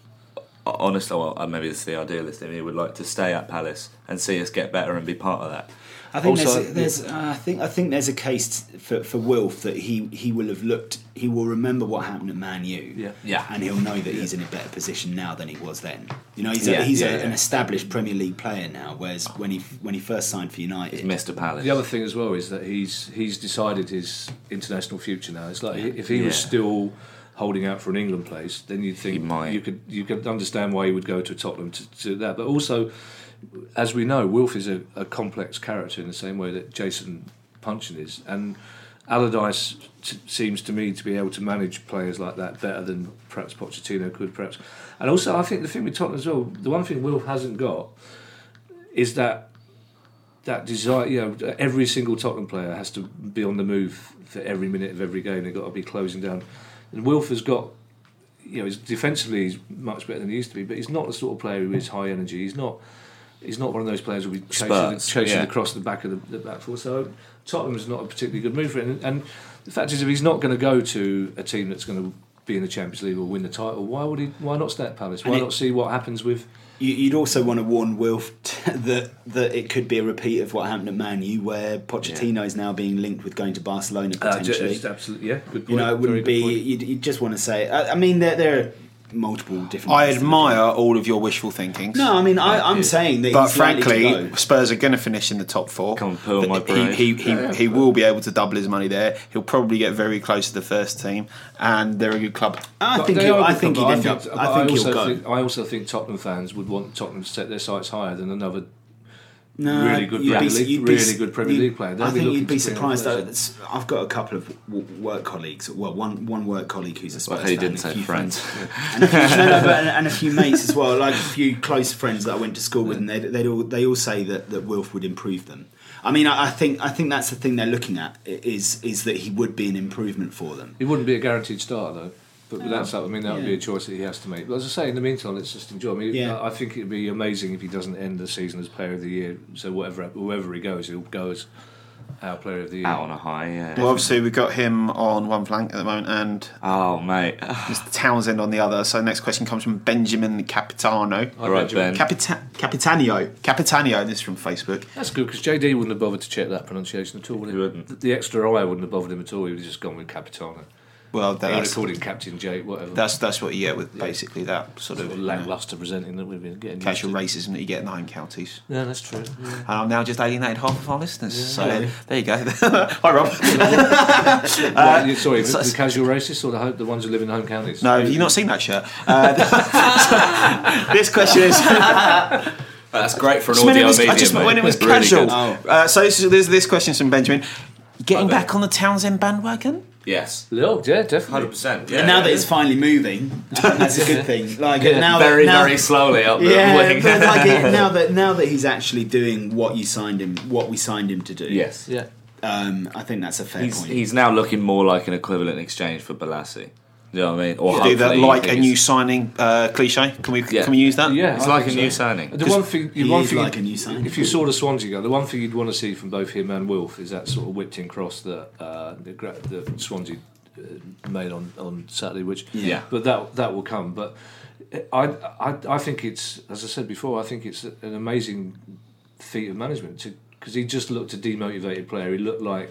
honestly, well, uh, maybe it's the idealist in me, would like to stay at Palace and see us get better and be part of that. I think Also- there's, there's uh, I think I think there's a case for for Wilf that he he will have looked, he will remember what happened at Man U, Yeah. Yeah. and he'll know that he's in a better position now than he was then. You know, he's Yeah, a, he's yeah, a, yeah. an established Premier League player now, whereas when he when he first signed for United, He's Mr. Palace. The other thing as well is that he's he's decided his international future now. It's like if he was still holding out for an England place, then you'd think you could you could understand why he would go to Tottenham to, to that. But also, as we know, Wilf is a, a complex character in the same way that Jason Puncheon is, and Allardyce t- seems to me to be able to manage players like that better than perhaps Pochettino could, perhaps. And also, I think the thing with Tottenham as well, the one thing Wilf hasn't got is that that desire. You know, every single Tottenham player has to be on the move for every minute of every game. They've got to be closing down. And Wilf has got, you know, he's defensively he's much better than he used to be, but he's not the sort of player who is high energy. He's not. He's not one of those players who'll be chasing, Spurs, chasing yeah. across the back of the, the back four. So Tottenham's not a particularly good move for him. And, and the fact is, if he's not going to go to a team that's going to be in the Champions League or win the title, why would he? Why not stay at Palace? Why it- not see what happens with? You- You'd also want to warn Wilf t- that that it could be a repeat of what happened at Man U, where Pochettino is now being linked with going to Barcelona Uh, potentially. just absolutely, yeah. Good point. you know, it wouldn't be. You'd, you'd just want to say. I, I mean, there, there. Multiple different. I ways to look admire all of your wishful thinking. No, I mean I, I'm saying that. But he's likely to frankly, go. Spurs are going to finish in the top four. Come on, pull But my he, brain. he, he, he will be able to double his money there. He'll probably get very close to the first team, and they're a good club. I think they he'll, are I good think he'd club, end but up. think- I but think he'll also go. Think, I also think Tottenham fans would want Tottenham to set their sights higher than another No, really good Premier be- League- you'd be- good Premier League player. They'll I think you'd be surprised. Though. I've got a couple of w- work colleagues. Well, one one work colleague who's a Spurs Well, he didn't and a say few friends. and a few, no, no, but, and a few mates as well. Like a few close friends that I went to school with, and they they all they all say that that Wilf would improve them. I mean, I, I think I think that's the thing they're looking at is is that he would be an improvement for them. It wouldn't be a guaranteed starter though. But that's that. I mean, that would be a choice that he has to make. But as I say, in the meantime, let's just enjoy. I mean, Yeah. I I think it'd be amazing if he doesn't end the season as Player of the Year. So whatever, wherever he goes, he'll go as our Player of the Year. Out on a high, yeah. Well, obviously, we've got him on one flank at the moment, and oh, mate. Mr. Townsend on the other. So, next question comes from Benjamin Capitano. All right, imagine- Ben. Capita- Capitanio. Capitanio, this is from Facebook. That's good because JD wouldn't have bothered to check that pronunciation at all. Would he? He wouldn't. The, the extra I wouldn't have bothered him at all. He would have just gone with Capitano. Well, He would have that's, called him Captain J, whatever. that's that's what you get with basically that sort of sort of you know, lacklustre presenting that we've been getting. casual racism that you get in the home counties. Yeah, that's true. Yeah. And I'm now just alienated half of our listeners. so Hello. there you go. Hi, Rob. Well, you- sorry, the, so- the casual racists or the, the ones who live in home counties? No, you've you not seen that shirt? Uh, this question is That's great for an Just when it audio was, I just, mate. when it was casual. good. Oh. Uh, so this, there's this question from Benjamin. Getting back on the Townsend bandwagon? Yes. Oh, yeah, definitely. 100%. Yeah. and now that it's finally moving, that's a good thing. Like Yeah. now, very, that, now, very slowly up the Yeah, wing. but like it, now that now that he's actually doing what you signed him, what we signed him to do. yes. Yeah. um, I think that's a fair He's, point. he's now looking more like an equivalent exchange for Bolasie. You know what I mean? Or Do that like a new signing uh, cliche? Can we Yeah. can we use that? Yeah, It's I like think a new so. signing. The one thing, the one thing, like a new signing. if you saw the Swansea go, the one thing you'd want to see from both him and Wilf is that sort of whipped in cross that uh, the, the Swansea uh, made on, on Saturday, which Yeah. but that that will come. But I, I I think it's as I said before, I think it's an amazing feat of management because he just looked a demotivated player. He looked like.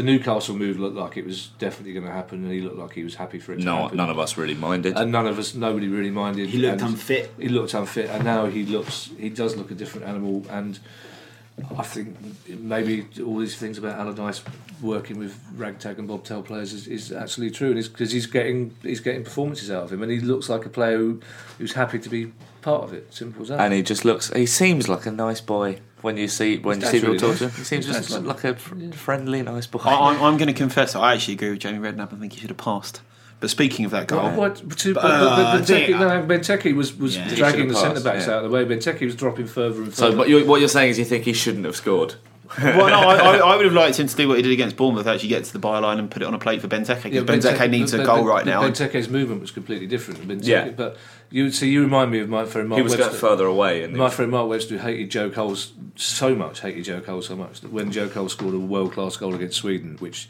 The Newcastle move looked like it was definitely going to happen, and he looked like he was happy for it to No, happen. none of us really minded. and none of us, nobody really minded. he looked unfit. he looked unfit, and now he looks he does look a different animal. And I think maybe all these things about Allardyce working with ragtag and bobtail players is, is actually true, and because he's getting he's getting performances out of him, and he looks like a player who, who's happy to be part of it. Simple as that. and he just looks. He seems like a nice boy when you see when you see dad's people talk to him. He seems His just dad's like a fr- friendly, nice boy. I, I'm, I'm going to confess, I actually agree with Jamie Redknapp. I think he should have passed. But speaking of that goal, What, what, to, but, uh, but, I but Benteke, no, Benteke was, was Yeah. Dragging the have centre backs yeah. out of the way. Benteke was dropping further and so, further. but you, what you're saying is you think he shouldn't have scored? well, no, I, I, I would have liked him to do what he did against Bournemouth, actually get to the byline and put it on a plate for Benteke. Because Yeah, Benteke, needs but- a goal but- right but now. Benteke's movement was completely different. Benteke, Yeah. but you see, you remind me of my friend Mark he was Webster. further away. And My friend Mark Webster who hated Joe Cole so much, hated Joe Cole so much that when Joe Cole scored a world class goal against Sweden, which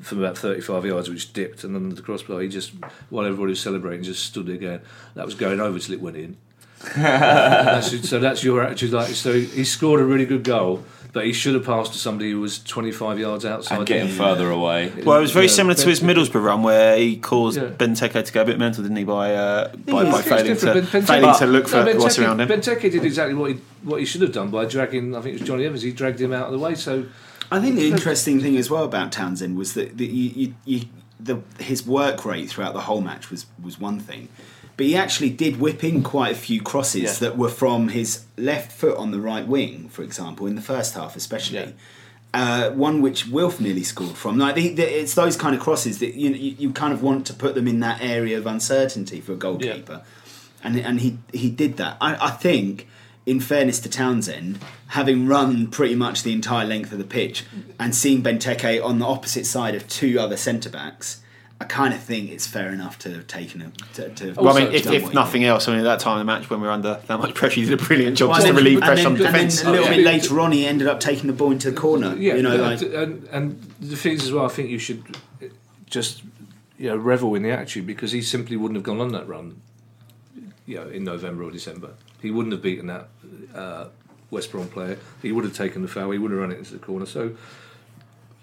from about 35 yards, which dipped and under the crossbar, he just, while everybody was celebrating, just stood there going, that was going over till it went in. that's, so that's your attitude. Like, so he scored a really good goal, but he should have passed to somebody who was 25 yards outside. and getting the- further away. Well, it was very Yeah, similar to his Middlesbrough run, where he caused Yeah. Benteke to go a bit mental, didn't he? By uh, by, Yeah, by failing, to, different. Ben- failing to look for No, what's around him. Benteke did exactly what he what he should have done by dragging. I think it was Jonny Evans. He dragged him out of the way. So I think the interesting thing as well about Townsend was that, that you, you, you, the, his work rate throughout the whole match was, was one thing, but he actually did whip in quite a few crosses Yeah. that were from his left foot on the right wing, for example, in the first half especially. Yeah. Uh, one which Wilf nearly scored from. Like the, the, it's those kind of crosses that you, you you kind of want to put them in that area of uncertainty for a goalkeeper, and and he he did that. I, I think, in fairness to Townsend, having run pretty much the entire length of the pitch and seeing Benteke on the opposite side of two other centre backs, I kind of think it's fair enough to have taken him. To, to Well, I mean, if, if nothing else, I mean, at that time of the match when we were under that much pressure, he did a brilliant job Well, just to relieve pressure then- on and then defence. a little Yeah. bit later on, he ended up taking the ball into the corner. yeah, you know, and, like and and the thing is as well. I think you should just you know revel in the attitude because he simply wouldn't have gone on that run. You know, in November or December, he wouldn't have beaten that uh, West Brom player. He would have taken the foul. He would have run it into the corner. So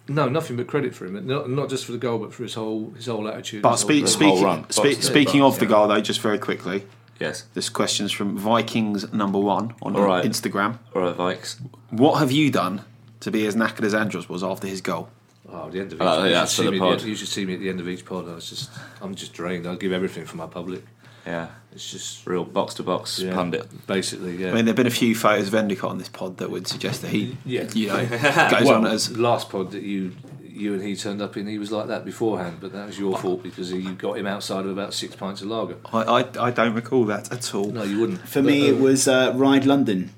no, nothing but credit for him. Not, not just for the goal, but for his whole his whole attitude. But his whole speak, whole speaking run. spe- Box speaking box, of the goal, though, just very quickly, Yes. this question's from Vikings number one on All right. Instagram. All right, Vikes. What have you done to be as knackered as Andros was after his goal? Oh, the end of uh, each. Oh, you, should see the me at pod. the end, you should see me at the end of each pod. I was just, I'm just drained. I give everything for my public. Yeah. It's just Real box to box yeah, pundit. basically. Yeah. I mean, there have been a few photos of Endicott on this pod that would suggest that he, Yeah. you know, goes well, on as. last pod that you you and he turned up in, he was like that beforehand, but that was your fault because you got him outside of about six pints of lager. I, I, I don't recall that at all. No, you wouldn't. For me, it was uh, Ride London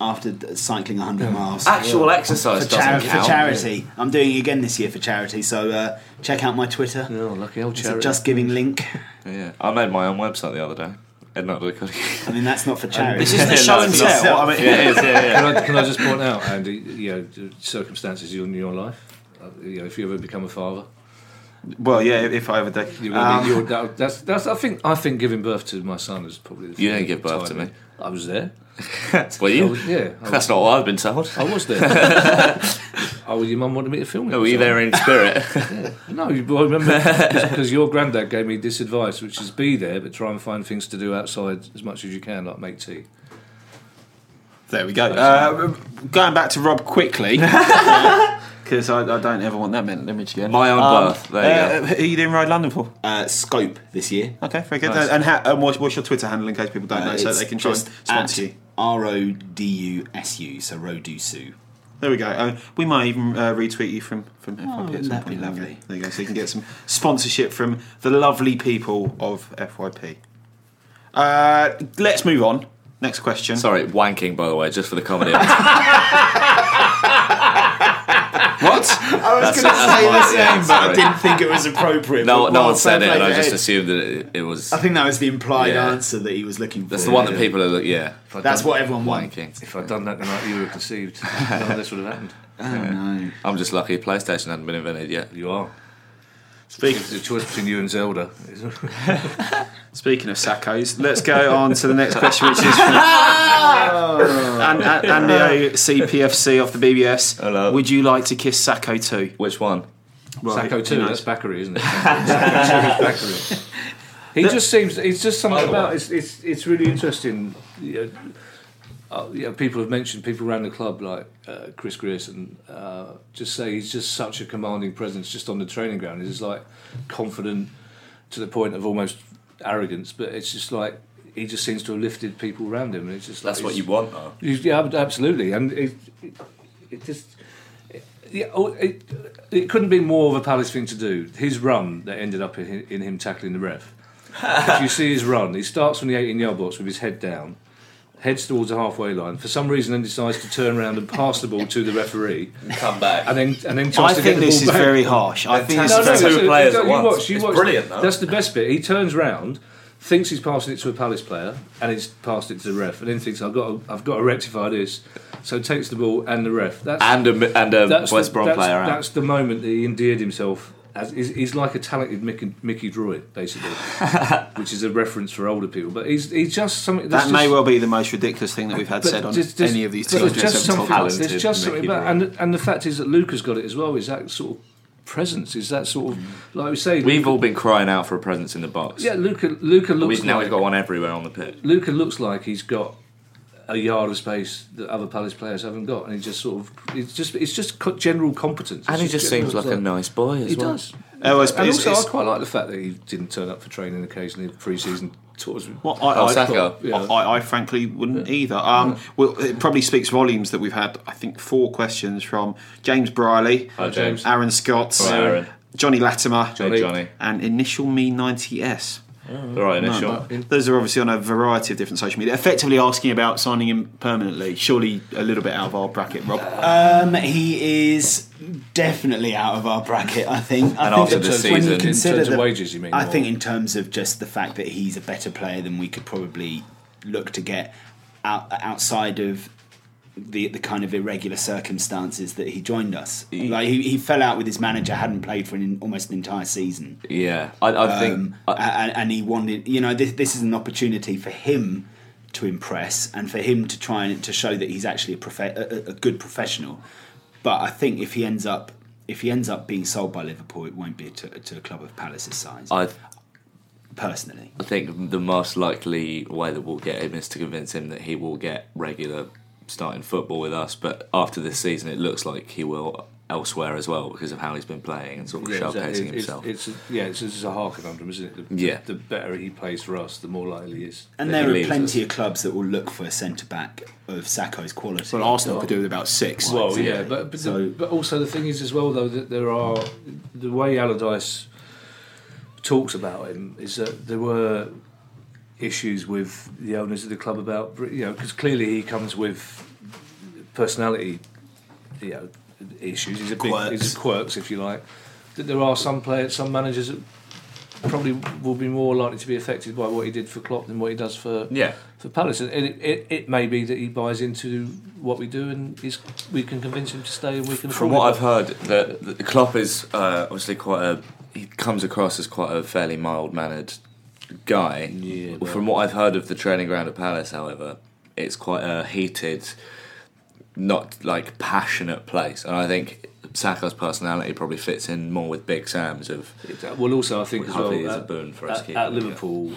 after cycling 100 miles. Actual exercise for, doesn't chari- for count. charity. I'm doing it again this year for charity, so uh, check out my Twitter. No, lucky old It's a charity. Just Giving link. Yeah. I made my own website the other day. I mean, that's not for charity. This is the Yeah, show and it's tell. I mean, Yeah, it is, yeah, yeah. Can I, can I just point out, Andy, you know, the circumstances in your life. Uh, you know, if you ever become a father, well, yeah, if I ever do. you're, Um, you're, that, that's that's. I think I think giving birth to my son is probably. The You didn't give birth to me. I was there. Were I you? was, yeah, I That's was, not what I've been told. I was there. oh, well, your mum wanted me to film it. No, were you there in spirit? No, you well, remember because your granddad gave me this advice, which is be there, but try and find things to do outside as much as you can, like make tea. There we go. Uh, going back to Rob quickly, because I, I don't ever want that mental image again. My own birth, there you uh, Who are you doing Ride London for? Uh, Scope this year. Okay, very good. Nice. and how, and what's, what's your Twitter handle in case people don't Uh, know, so they can try and just sponsor you? R O D U S U, so Rodusu. There we go. Uh, we might even uh, retweet you from from FYP at some wouldn't point. be There you lovely? There you go. So you can get some sponsorship from the lovely people of FYP. Uh, let's move on. Next question. Sorry, wanking, by the way, just for the comedy. of it. What? I was going to say the same, yeah, but I didn't think it was appropriate. no, no one said it, and I just assumed that it, it was. I think that was the implied Yeah. answer that he was looking for. That's the one that people are. look- Yeah, That's what everyone wants. If I'd done that the night you were conceived, none of this would have happened. Oh no. I'm just lucky PlayStation hadn't been invented yet. You are. Speak, It's a choice between you and Zelda. speaking of Sakhos, let's go on to the next question, which is from An- An- Andy O, CPFC off the BBS. Hello. Would you like to kiss Sakho too? Which one? Well, Sakho who too. knows? That's Bakary, isn't it? Sakho two is Bakary. He just seems. It's just something about. It's it's it's really interesting. You know, uh, know, people have mentioned people around the club like uh, Chris Grierson. Uh, just say he's just such a commanding presence just on the training ground. He's like confident to the point of almost arrogance, but it's just like he just seems to have lifted people around him, and it's just That's like what you want, though. yeah, absolutely, and it, it, it just yeah, oh, it, it couldn't be more of a Palace thing to do. His run that ended up in, in him tackling the ref. if you see his run, he starts from the 18 yard box with his head down, heads towards the halfway line. For some reason, then decides to turn around and pass the ball to the referee, And Come back. and then and then I to think get the this ball is back. very harsh. I think this No, is no, two it's- players you at watch, once. you It's watch. brilliant, though. That's the best bit. He turns round, thinks he's passing it to a Palace player, and he's passed it to the ref, and then thinks I've got to, I've got to rectify this. So takes the ball and the ref. That's and a, and a West the, Brom player out. That's the moment that he endeared himself. As, he's, he's like a talented Mickey, Mickey Droy, basically, which is a reference for older people. But he's he's just something That that's may well be the most ridiculous thing that we've had but said on there's- there's- any of these but teams. There's just Seven top something. lists. There's just something about, and and the fact is that Luka's got it as well. Is that sort of presence? Is that sort of like we say? We've Luka- all been crying out for a presence in the box. yeah. Luka Luka looks We've, now like we've got one everywhere on the pitch. Luka looks like he's got a yard of space that other Palace players haven't got, and he just sort of it's just it's just co- general competence. And he It's just seems like a nice boy as well. He well. does. Oh, it's- and it's- also, it's- I quite like the fact that he didn't turn up for training occasionally pre-season tours. Well, I, Oh, I, Sakho. Yeah. I, I frankly wouldn't either. Um, well, it probably speaks volumes that we've had, I think, four questions from James Briley, Hi, James. Aaron Scott, Hi, Aaron. Johnny Latimer, Johnny. and Initial Me 90S. All right, initial. Those are obviously on a variety of different social media, effectively asking about signing him permanently. Surely a little bit out of our bracket, Rob. Um, he is definitely out of our bracket. I think. I And think after that this when season- you In terms of that- wages, you mean, I or- think in terms of just the fact that he's a better player than we could probably look to get out, outside of the the kind of irregular circumstances that he joined us. Like he, he fell out with his manager, hadn't played for an, almost an entire season. Yeah, I, I think. Um, I, and, and he wanted, you know, this, this is an opportunity for him to impress and for him to try and to show that he's actually a, profe- a, a- a good professional. But I think if he ends up if he ends up being sold by Liverpool, it won't be to, to a club of Palace's size. I personally, I think the most likely way that we'll get him is to convince him that he will get regular starting football with us. But after this season, it looks like he will elsewhere as well because of how he's been playing and sort of Yeah, showcasing it's- it's- himself. It's, yeah, it's, it's a hard conundrum, isn't it? The, Yeah. The, better he plays for us, the more likely he is. and there are plenty us. of clubs that will look for a centre back of Sakho's quality. Well, Arsenal could do with about six. Well, yeah, but but, So- the, but also the thing is as well though that there are the way Allardyce talks about him is that there were issues with the owners of the club about you know because clearly he comes with personality you know issues. He's a big Quirks. he's a quirks if you like. That there are some players, some managers that probably will be more likely to be affected by what he did for Klopp than what he does for Yeah. for Palace. And it, it, it may be that he buys into what we do and he's, we can convince him to stay and we can. From what it. I've heard, that the Klopp is uh, obviously quite a. He comes across as quite a fairly mild mannered guy. Yeah, well- From what I've heard of the training ground at Palace, however, it's quite a heated, not like passionate place, and I think Sakho's personality probably fits in more with Big Sam's of. Well, also I think as well Hopefully it's a at, boon for us at, at. Liverpool,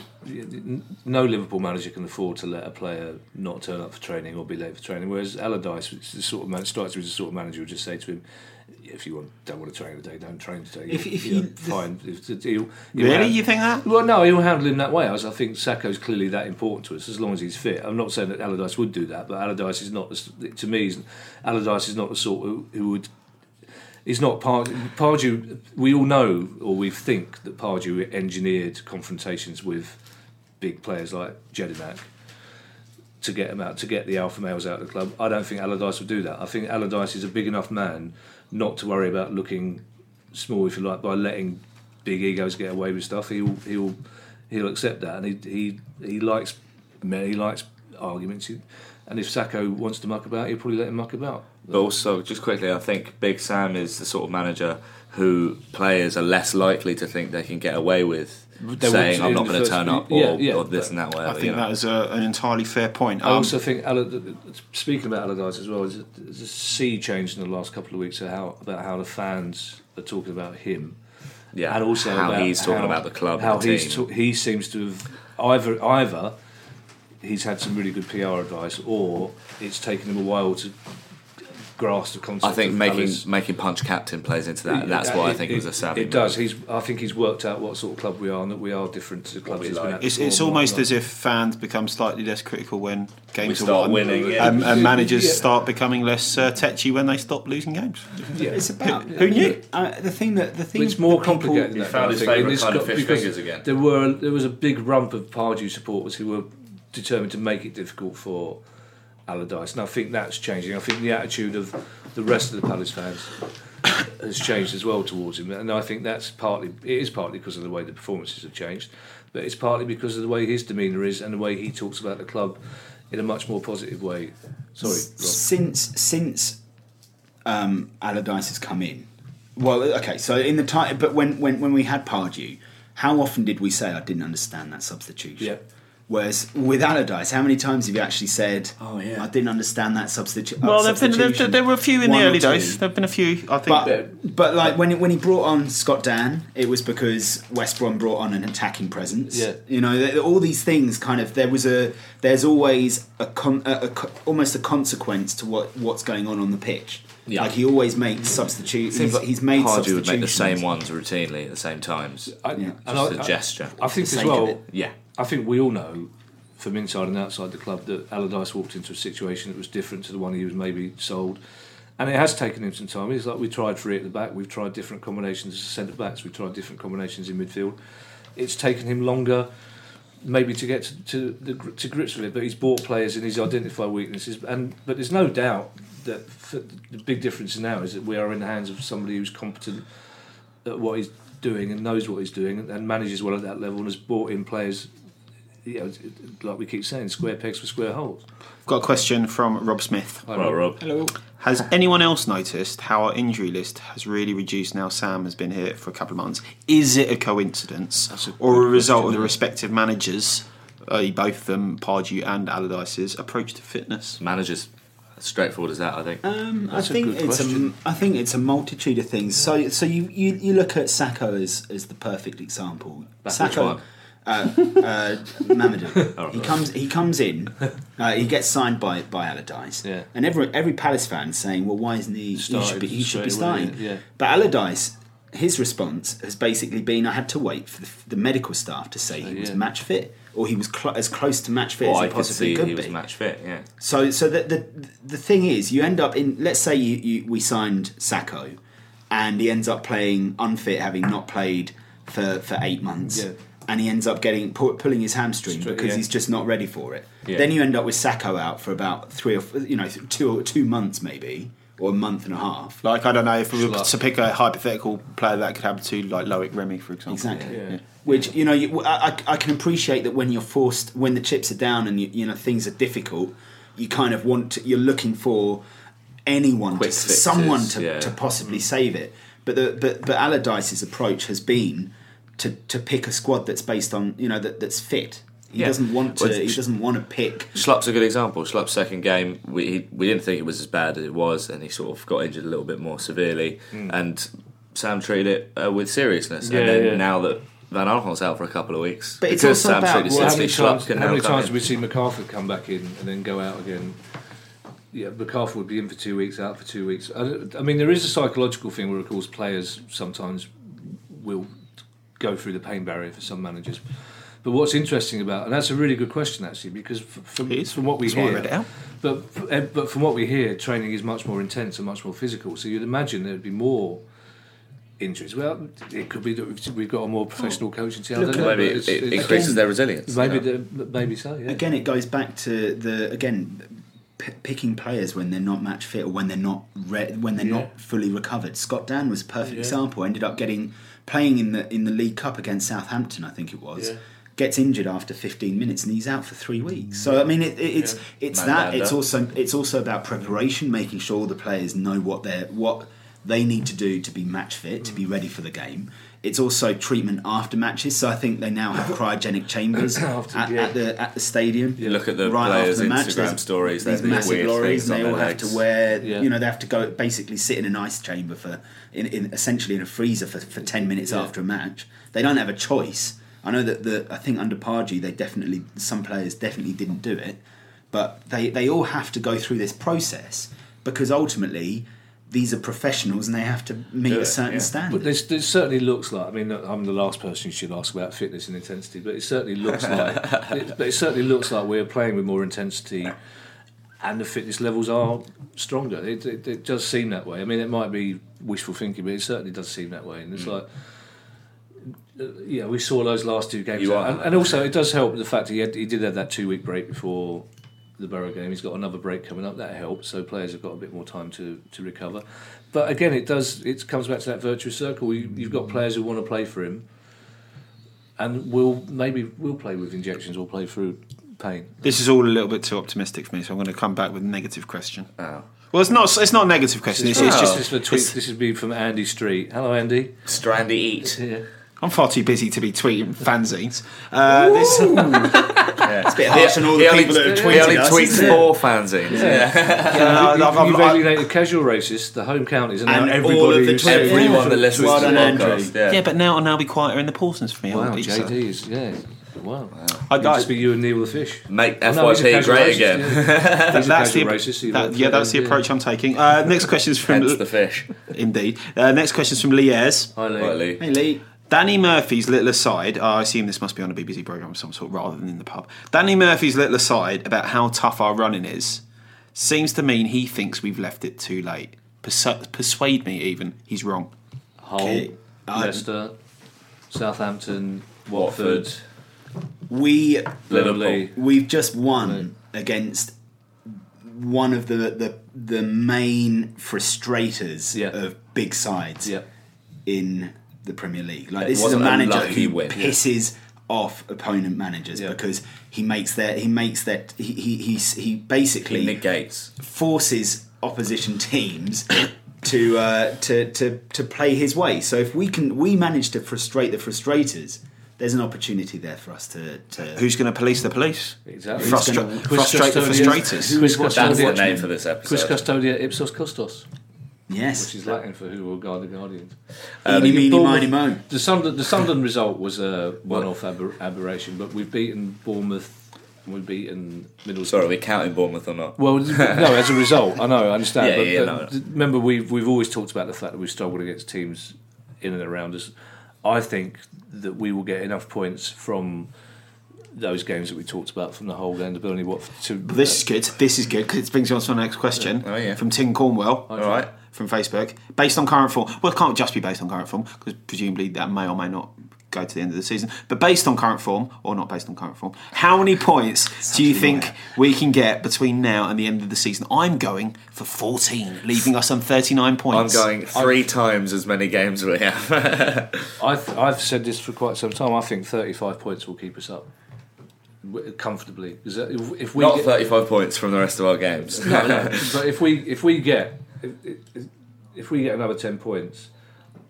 no Liverpool manager can afford to let a player not turn up for training or be late for training. Whereas Allardyce, which is the sort of man, strikes me as the sort of manager would just say to him, "If you want, don't want to train today, don't train today. If- if he- fine, if deal, Really? You think that? Well, no, he'll handle him that way. As I think Sakho's clearly that important to us, as long as he's fit. I'm not saying that Allardyce would do that, but Allardyce is not. the To me, Allardyce is not the sort who, who would. He's not Par- Pardew. We all know, or we think that Pardew engineered confrontations with big players like Jedinak to get him out, to get the alpha males out of the club. I don't think Allardyce would do that. I think Allardyce is a big enough man not to worry about looking small, if you like, by letting big egos get away with stuff. He'll he'll he'll accept that, and he he he likes he likes arguments. He- And if Sakho wants to muck about, he'll probably let him muck about. But also, just quickly, I think Big Sam is the sort of manager who players are less likely to think they can get away with They saying, "I'm not going to first- turn up" or, yeah, or this and that. Way. I think you know. that is a, an entirely fair point. I Um, also think Alla- speaking about Allardyce as well, there's a, there's a sea change in the last couple of weeks how, about how the fans are talking about him. Yeah, and also how about he's talking how- about the club, How and the he's team. ta- he seems to have either either he's had some really good PR advice, or it's taken him a while to grasp the concept. I think of making Palace. making punch captain plays into that. That's why I think it, was a savvy. It does. He's. I think he's worked out what sort of club we are, and that we are different to the clubs we he's been like. at. It's, it's almost as if fans become slightly less critical when games We are start won, winning, yeah. and, and managers Yeah. start becoming less uh, tetchy when they stop losing games. Yeah. It's about Who knew? Uh, the thing that the thing. It's more that people- complicated than that. found his favourite kind of fish fingers again. There were there was a big rump of Pardew supporters who were determined to make it difficult for Allardyce, and I think that's changing. I think the attitude of the rest of the Palace fans has changed as well towards him, and I think that's partly it is partly because of the way the performances have changed, but it's partly because of the way his demeanour is and the way he talks about the club in a much more positive way. Sorry, Rob. since since um, Allardyce has come in. Well, okay, so in the time, but when, when when we had Pardew, how often did we say I didn't understand that substitution? Yeah. Whereas with Allardyce, how many times have you actually said, Oh, yeah. I didn't understand that substitu- uh, Well, there've been, there, there were a few in One the early days. There've been a few. I think. But, but like when when he brought on Scott Dann, it was because West Brom brought on an attacking presence. Yeah. you know, all these things kind of there was a there's always a, con, a, a almost a consequence to what what's going on on the pitch. Yeah. like he always makes substitutes. He's, like he's made Pardew would make the same ones routinely at the same times. I, Yeah. and Just I- a I- gesture. I think For the as of well. it. Yeah. I think we all know from inside and outside the club that Allardyce walked into a situation that was different to the one he was maybe sold. And it has taken him some time. It's like we tried three at the back, we've tried different combinations as centre backs, we've tried different combinations in midfield. It's taken him longer, maybe to get to, to, the, to grips with it. But he's bought players and he's identified weaknesses. And but there's no doubt that the big difference now is that we are in the hands of somebody who's competent at what he's doing and knows what he's doing and, and manages well at that level and has brought in players. You know, like we keep saying, square pegs for square holes. Got a question from Rob Smith. Well, Rob. Hello. Has anyone else noticed how our injury list has really reduced now Sam has been here for a couple of months? Is it a coincidence a or a result question, of the respective managers, uh, both of them, Pardew and Allardyce's, approach to fitness? Managers. straightforward as that. I think. Um, I That's a think good it's question. a, I think it's a multitude of things. So so you, you, you look at Sakho as, as the perfect example. Which Sakho, one? Uh, uh, Mamadou. he comes he comes in. Uh, he gets signed by by Allardyce. Yeah. And every every Palace fan saying, well, why isn't he? He should be, he should be straight away, starting. yeah. But Allardyce. His response has basically been, I had to wait for the, the medical staff to say he was yeah. match fit, or he was cl- as close to match fit Well, as he could possibly see could he be. was match fit. Yeah. So, so the, the the thing is, you end up in. Let's say you, you we signed Sakho, and he ends up playing unfit, having not played for, for eight months, Yeah. And he ends up getting pu- pulling his hamstring Straight- because yeah. he's just not ready for it. Yeah. Then you end up with Sakho out for about three or you know two or two months maybe, or a month and a half. Like I don't know if we were to pick a hypothetical player that could happen to like Loic Remy, for example. Exactly. Yeah. Which you know, you, I, I- I can appreciate that when you're forced, when the chips are down and you, you know things are difficult, you kind of want to, you're looking for anyone, Quick to, fixes, someone to, yeah. to possibly mm. save it. But the but but Allardyce's approach has been to to pick a squad that's based on you know that that's fit. He Yeah. doesn't want to. Well, he doesn't want to pick. Schlupp's a good example. Schlupp's second game, we he, we didn't think it was as bad as it was, and he sort of got injured a little bit more severely. And Sam treated it uh, with seriousness. Yeah, and then yeah. now that Van Aanholt's out for a couple of weeks, But it's because also Sam about treated it what- How seriously, many Schlupp times, can how many times in. have we seen McArthur come back in and then go out again? Yeah, McArthur would be in for two weeks, out for two weeks. I, I mean, there is a psychological thing where, of course, players sometimes will go through the pain barrier for some managers. But what's interesting about, and that's a really good question actually, because f- from, It is. from what we That's why I hear, read it out. but eh, but from what we hear, training is much more intense and much more physical. So you'd imagine there'd be more injuries. Well, it could be that we've- we've got a more professional coaching team. I Look know, Maybe it, it's- it it's- increases again, their resilience. Maybe, you know. the, maybe so. Yeah. Again, it goes back to the again p- picking players when they're not match fit or when they're not re- when they're Yeah. not fully recovered. Scott Dann was a perfect Yeah. example. Ended up getting playing in the in the League Cup against Southampton, I think it was. Yeah. Gets injured after 15 minutes and he's out for three weeks. So I mean, it, it, it's it's that. Mandanda. It's also it's also about preparation, making sure all the players know what they are what they need to do to be match fit, to be Mm. ready for the game. It's also treatment after matches. So I think they now have cryogenic chambers After- at, yeah. at the at the stadium. You look at the right players' after the match, Instagram there's stories, they These massive weird lorries, and they all their have to wear. Yeah. You know, they have to go basically sit in an ice chamber for, in, in essentially in a freezer for, for ten minutes Yeah. after a match. They don't have a choice. I know that the I think under Pardew they definitely some players definitely didn't do it, but they they all have to go through this process because ultimately these are professionals and they have to meet Do a certain yeah. standard. But there's, there certainly looks like. I mean, I'm the last person you should ask about fitness and intensity, but it certainly looks like. it, but it certainly looks like we're playing with more intensity, and the fitness levels are stronger. It, it, it does seem that way. I mean, it might be wishful thinking, but it certainly does seem that way. And it's like. uh, Yeah, we saw those last two games, You are- and, and also it does help the fact that he, had, he did have that two week break before the Boro game. He's got another break coming up. That helps. So players have got a bit more time to, to recover. But again, it does. It comes back to that virtuous circle. You, you've got players who want to play for him, and will maybe will play with injections or play through pain. This is all a little bit too optimistic for me, so I'm going to come back with a negative question. Oh. Well, it's not. It's not a negative question. It's, This it's is, just. this is for tweet. This is be from Andy Street. Hello, Andy. Strandy eat. Yeah. I'm far too busy to be tweeting fanzines. Uh, this, it's a bit harsh on all the he only, people that have he tweeted only us, tweets isn't it? four fanzines. Yeah. You've, I've- I've- you've alienated casual racists, the home counties, and, now And everybody. all of the who's- tweets. Everyone that listens Well to the podcast. Yeah. yeah, but now I'll now be quieter in the Porsons for me. Wow, I believe so. JD is yeah. Wow. I, It'd I, just be you and Neil the fish. Make Oh, no, FYP great racist, again. yeah. That's the, casual racist, so that- yeah, that's the him, approach I'm taking. Uh, next question is from Hence the fish. indeed. Uh, next question is from Liez. Hi, Lee. Right, Lee. Hey Lee, Danny Murphy's little aside. I assume this must be on a BBC program of some sort rather than in the pub. Danny Murphy's little aside about how tough our running is seems to mean he thinks we've left it too late. Persu- persuade me, even he's wrong. Hull, Okay. Uh, Leicester, Southampton, Watford, Watford. we Burnley. we've just won against one of the the, the main frustrators Yeah. of big sides Yeah. in the Premier League. Like It this is a wasn't a manager who win. pisses off opponent managers Yeah. because he makes their he makes that he he he's, he basically He negates. forces opposition teams to, uh, to to to play his way. So if we can we manage to frustrate the frustrators, there's an opportunity there for us to. to Who's going to police the police? Exactly. Frustra- gonna- frustrate the Custodia- frustrators. Quis That's the name for this episode. episode. custodia ipsos custos, yes, which is Latin for who will guard the guardians. Eeny, um, meeny, miny, mo. The Sunderland, the Sunderland result was a one-off aber- aberration, but we've beaten Bournemouth and we've beaten Middlesbrough. Sorry, are we counting Bournemouth or not? Well, no, as a result, I know, I understand. Yeah, but, yeah, but no. remember, we've we've always talked about the fact that we've struggled against teams in and around us. I think that we will get enough points from those games that we talked about from the whole game of Burnley. What to This is good. This is good because it brings you on to the next question Oh, yeah. from Tim Cornwell. All right. From Facebook, based on current form. Well, it can't just be based on current form because presumably that may or may not go to the end of the season. But based on current form, or not based on current form, how many points do you think we can get between now and the end of the season? I'm going for 14, leaving us on 39 points. I'm going three times as many games we have. I've I've said this for quite some time. I think 35 points will keep us up comfortably. If, if we Not get, 35 points from the rest of our games. no, no, but if we if we get if, if, if we get another 10 points,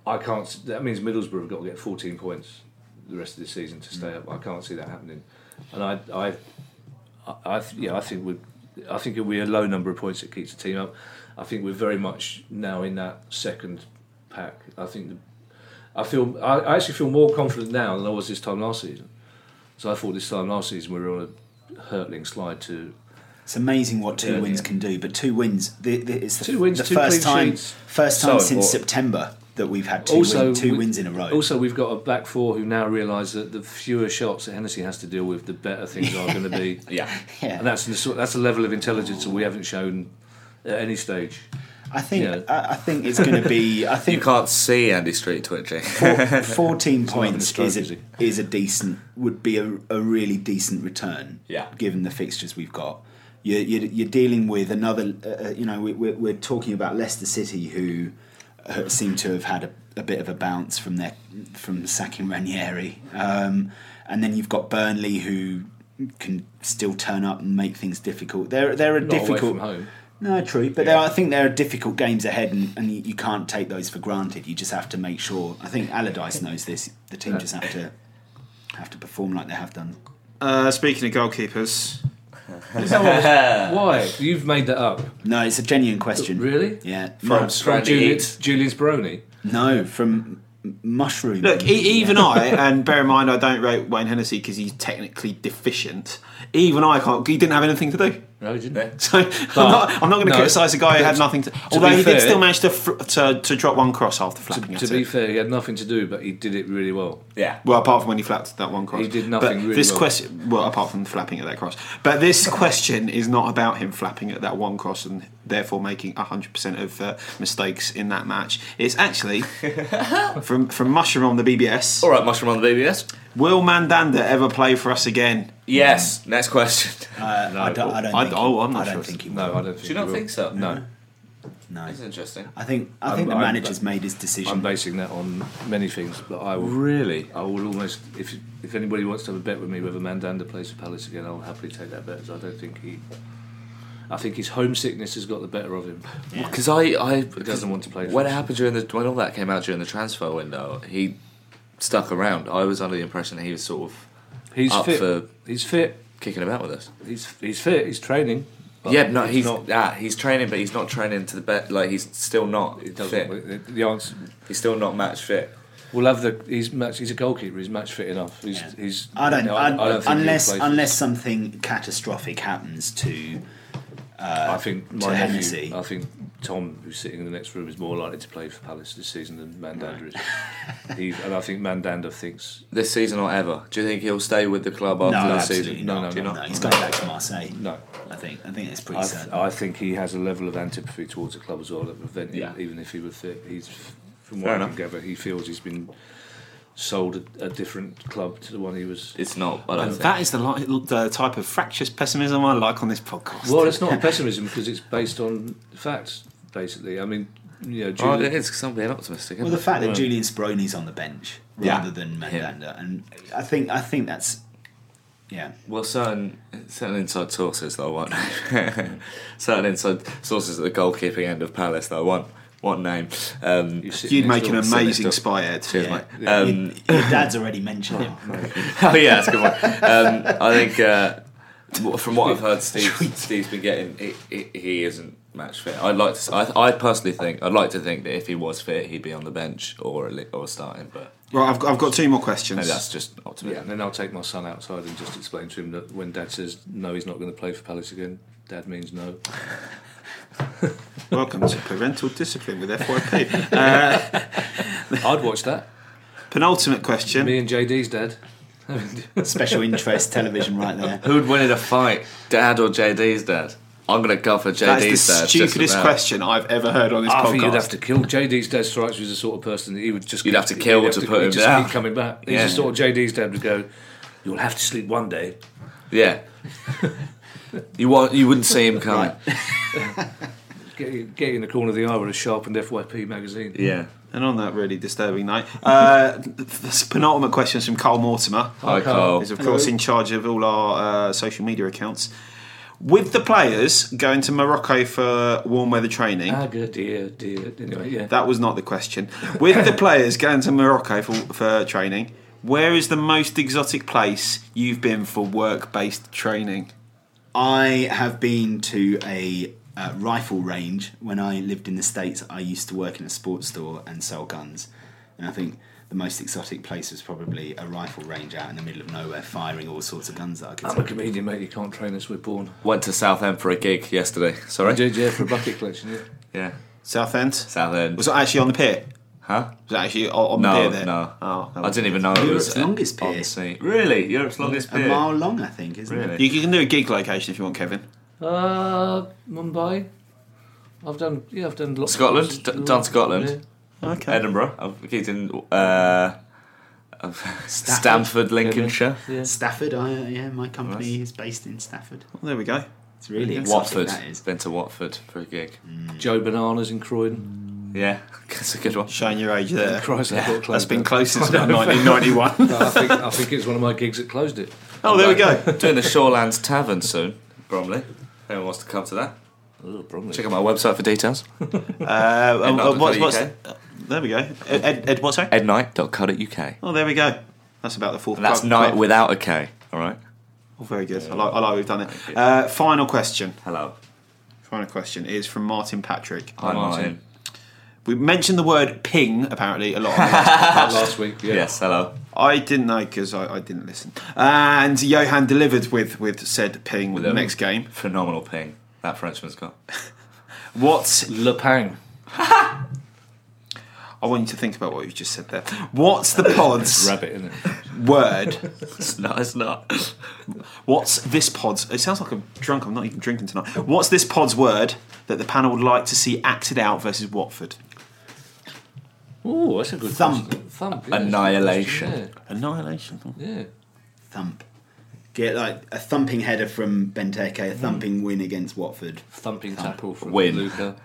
I can't. That means Middlesbrough have got to get 14 points the rest of the season to stay mm. up. I can't see that happening. And I I I, I yeah I think we I think it'll be a low number of points that keeps the team up. I think we're very much now in that second pack. I think the, I feel I, I actually feel more confident now than I was this time last season. So I thought this time last season we were on a hurtling slide to It's amazing what two Yeah, wins yeah. can do. But two wins, the, the, it's the, Two wins, the two first time, sheets. first So time since important. September that we've had two, also win, two we- wins in a row. Also, we've got a back four who now realise that the fewer shots that Hennessey has to deal with, the better things are going to be. yeah. yeah. And that's the that's a level of intelligence that we haven't shown at any stage. I think Yeah. I, I think it's going to be. I think You can't see Andy Street twitching. four- fourteen not a points stroke, is is a, he? is a decent would be a, a really decent return. Yeah. given the fixtures we've got. You're, you're, you're dealing with another. Uh, you know, we, we're, we're talking about Leicester City, who uh, seem to have had a, a bit of a bounce from their from the sacking Ranieri, um, and then you've got Burnley, who can still turn up and make things difficult. They're they're a Not away difficult. from home. No, true, but there are, I think there are difficult games ahead, and, and you, you can't take those for granted. You just have to make sure. I think Allardyce knows this. The team just have to have to perform like they have done. Uh, speaking of goalkeepers, Why? You've made that up. No, it's a genuine question. Really? Yeah. From No, From Strandy Julian, Eats. Julian no, from M- Mushroom. Look, e- even I, and bear in mind, I don't rate Wayne Hennessey because he's technically deficient. Even I can't. He didn't have anything to do. No, he didn't. So I'm not. I'm not going to no, criticise a guy who had nothing to. to Although he fair- did still manage to, fr- to to drop one cross after flapping To at be it. fair, he had nothing to do, but he did it really well. yeah. Well, apart from when he flapped that one cross, He did nothing But really this well. question, well, apart from flapping at that cross, but this question is not about him flapping at that one cross and therefore making hundred percent of uh, mistakes in that match. It's actually from from Mushroom on the BBS. All right, Mushroom on the BBS. Will Mandanda ever play for us again? Yes. Next question. Uh, I don't. I don't. I- think oh, he, I'm not I don't sure. think he. will. No. I don't think. Do you not will. think so? No, No. That's interesting. I think. I I'm- think the I'm- manager's made his decision. I'm basing that on many things, but I will. Really? I will almost, if if anybody wants to have a bet with me whether Mandanda plays for Palace again, I'll happily take that bet. 'cause I don't think he. I think his homesickness has got the better of him. Because I, I He doesn't want to play. For when it us. happened during the when all that came out during the transfer window, he stuck around. I was under the impression that he was sort of he's up fit. for He's fit. kicking about with us. He's he's fit. He's training. but yeah, no, he's not. ah, he's training, but he's not training to the best. Like he's still not It fit. doesn't. The answer. He's still not match fit. We'll have the. He's match. He's a goalkeeper. He's match fit enough. He's. Yeah. he's I don't. no, I, don't think unless unless something catastrophic happens to. Uh, I think my Hennessey. nephew. I think Tom, who's sitting in the next room, is more likely to play for Palace this season than Mandanda is. he, and I think Mandanda thinks This season or ever? Do you think he'll stay with the club after No, the season? No, not. no, no, no. He's going back to Marseille. no. I think. I think it's pretty I, certain. I think he has a level of antipathy towards the club as well that prevent him, Yeah. even if he were fit. He's from Fair what I enough. can gather, he feels he's been sold a, a different club to the one he was. It's not. I don't And think. that is the, li- the type of fractious pessimism I like on this podcast. Well, it's not pessimism because it's based on facts, basically. I mean, you know, Oh, it is because I'm being optimistic. well, Isn't the fact that Right. Julian Speroni's on the bench Yeah. rather than Mandanda, and I think I think that's yeah. Well, certain certain inside sources that I want, certain inside sources at the goalkeeping end of Palace that I want, What name? Um, You sit You'd make an door. sit next amazing spy Ed. cheers, Yeah. mate. Um, Your dad's already mentioned him. Oh yeah, that's a good one. Um, I think uh, from what I've heard, Steve, Steve's been getting. He, he, he isn't match fit. I'd like to. s- I, I personally think. I'd like to think that if he was fit, he'd be on the bench or or starting. But Right, I've got, I've got two more questions. maybe that's just Yeah, and then I'll take my son outside and just explain to him that when Dad says no, he's not going to play for Palace again. Dad means no. Welcome to Parental Discipline with FYP. Uh, I'd watch that. penultimate question. Me and JD's dad. Special interest television right there. Who'd win in a fight, Dad or JD's dad? I'm gonna go for JD's That's the dad. just stupidest about. question I've ever heard on this I podcast. think you'd have to kill JD's dad. Strikes me as the sort of person that he would just You'd have to kill he'd to put he'd him just down. Keep coming back. He's Yeah. the sort of JD's dad would go. You'll have to sleep one day. Yeah. You want? You wouldn't see him coming. Get get in the corner of the eye with a sharpened FYP magazine. Yeah. And on that really disturbing night, uh, this penultimate questions from Carl Mortimer. Hi, Carl. He's of course in charge of all our uh, social media accounts. With the players going to Morocco for warm weather training, Ah, good dear, dear. Anyway, yeah. that was not the question. With the players going to Morocco for, for training, where is the most exotic place you've been for work-based training? I have been to a uh, rifle range when I lived in the States. I used to work in a sports store and sell guns. And I think the most exotic place was probably a rifle range out in the middle of nowhere, firing all sorts of guns that I could I'm a comedian, mate. You can't train us. We're born. Went to Southend for a gig yesterday. I Sorry. did, yeah, for a bucket collection. Yeah. Yeah. Southend? Southend. Was it actually on the pier? Huh? Was it actually on, on the No, pier there? no. Oh, I didn't even know it was Europe's uh, longest on pier. sea. Really, Europe's longest pier. A mile long, I think, isn't Really? it? You, you can do a gig location if you want, Kevin. Uh, Mumbai. I've done. Yeah, I've done lots. Scotland? Of, D- done Scotland? Okay. Edinburgh. I've gigged in uh, Stamford, Lincolnshire. Yeah. Stafford, I, yeah, my company is based in Stafford. Well, there we go. It's really Watford. that is. Been to Watford for a gig. Joe Bananas in Croydon. Yeah, that's a good one. Showing your age there. Christ, I got That's been down. close since about 1991. No, I think I think it was one of my gigs that closed it. oh, there we go. Doing the Shortlands Tavern soon, Bromley. Anyone wants to come to that? Oh, Bromley. Check out my website for details. Uh, uh, what's, what's, UK. uh, there we go. Ed, Ed, Ed what's that? Ednight.co.uk. Oh, there we go. That's about the fourth. And that's plug- night plug. without a K, alright? Oh, very good. I like, I like we've done it. Uh, final question. Hello. Final question is from Martin Patrick. Hi, Martin. Martin. We mentioned the word ping apparently a lot. Last last week. Yeah. Yes, hello. I didn't know because I, I didn't listen. And Johan delivered with with said ping With the next game. Phenomenal ping that Frenchman's got. What's Le Pang. I want you to think about what you just said there. What's the pod's Rabbit, isn't it? word? It's not, it's not. What's this pod's? It sounds like I'm drunk. I'm not even drinking tonight. What's this pod's word that the panel would like to see acted out versus Watford? Oh, that's a good Thump. question. Thump. yeah, Annihilation. Yeah. Annihilation. yeah. Thump. Get like a thumping header from Benteke, a thumping hmm. win against Watford. Thumping tackle from Win. Luka.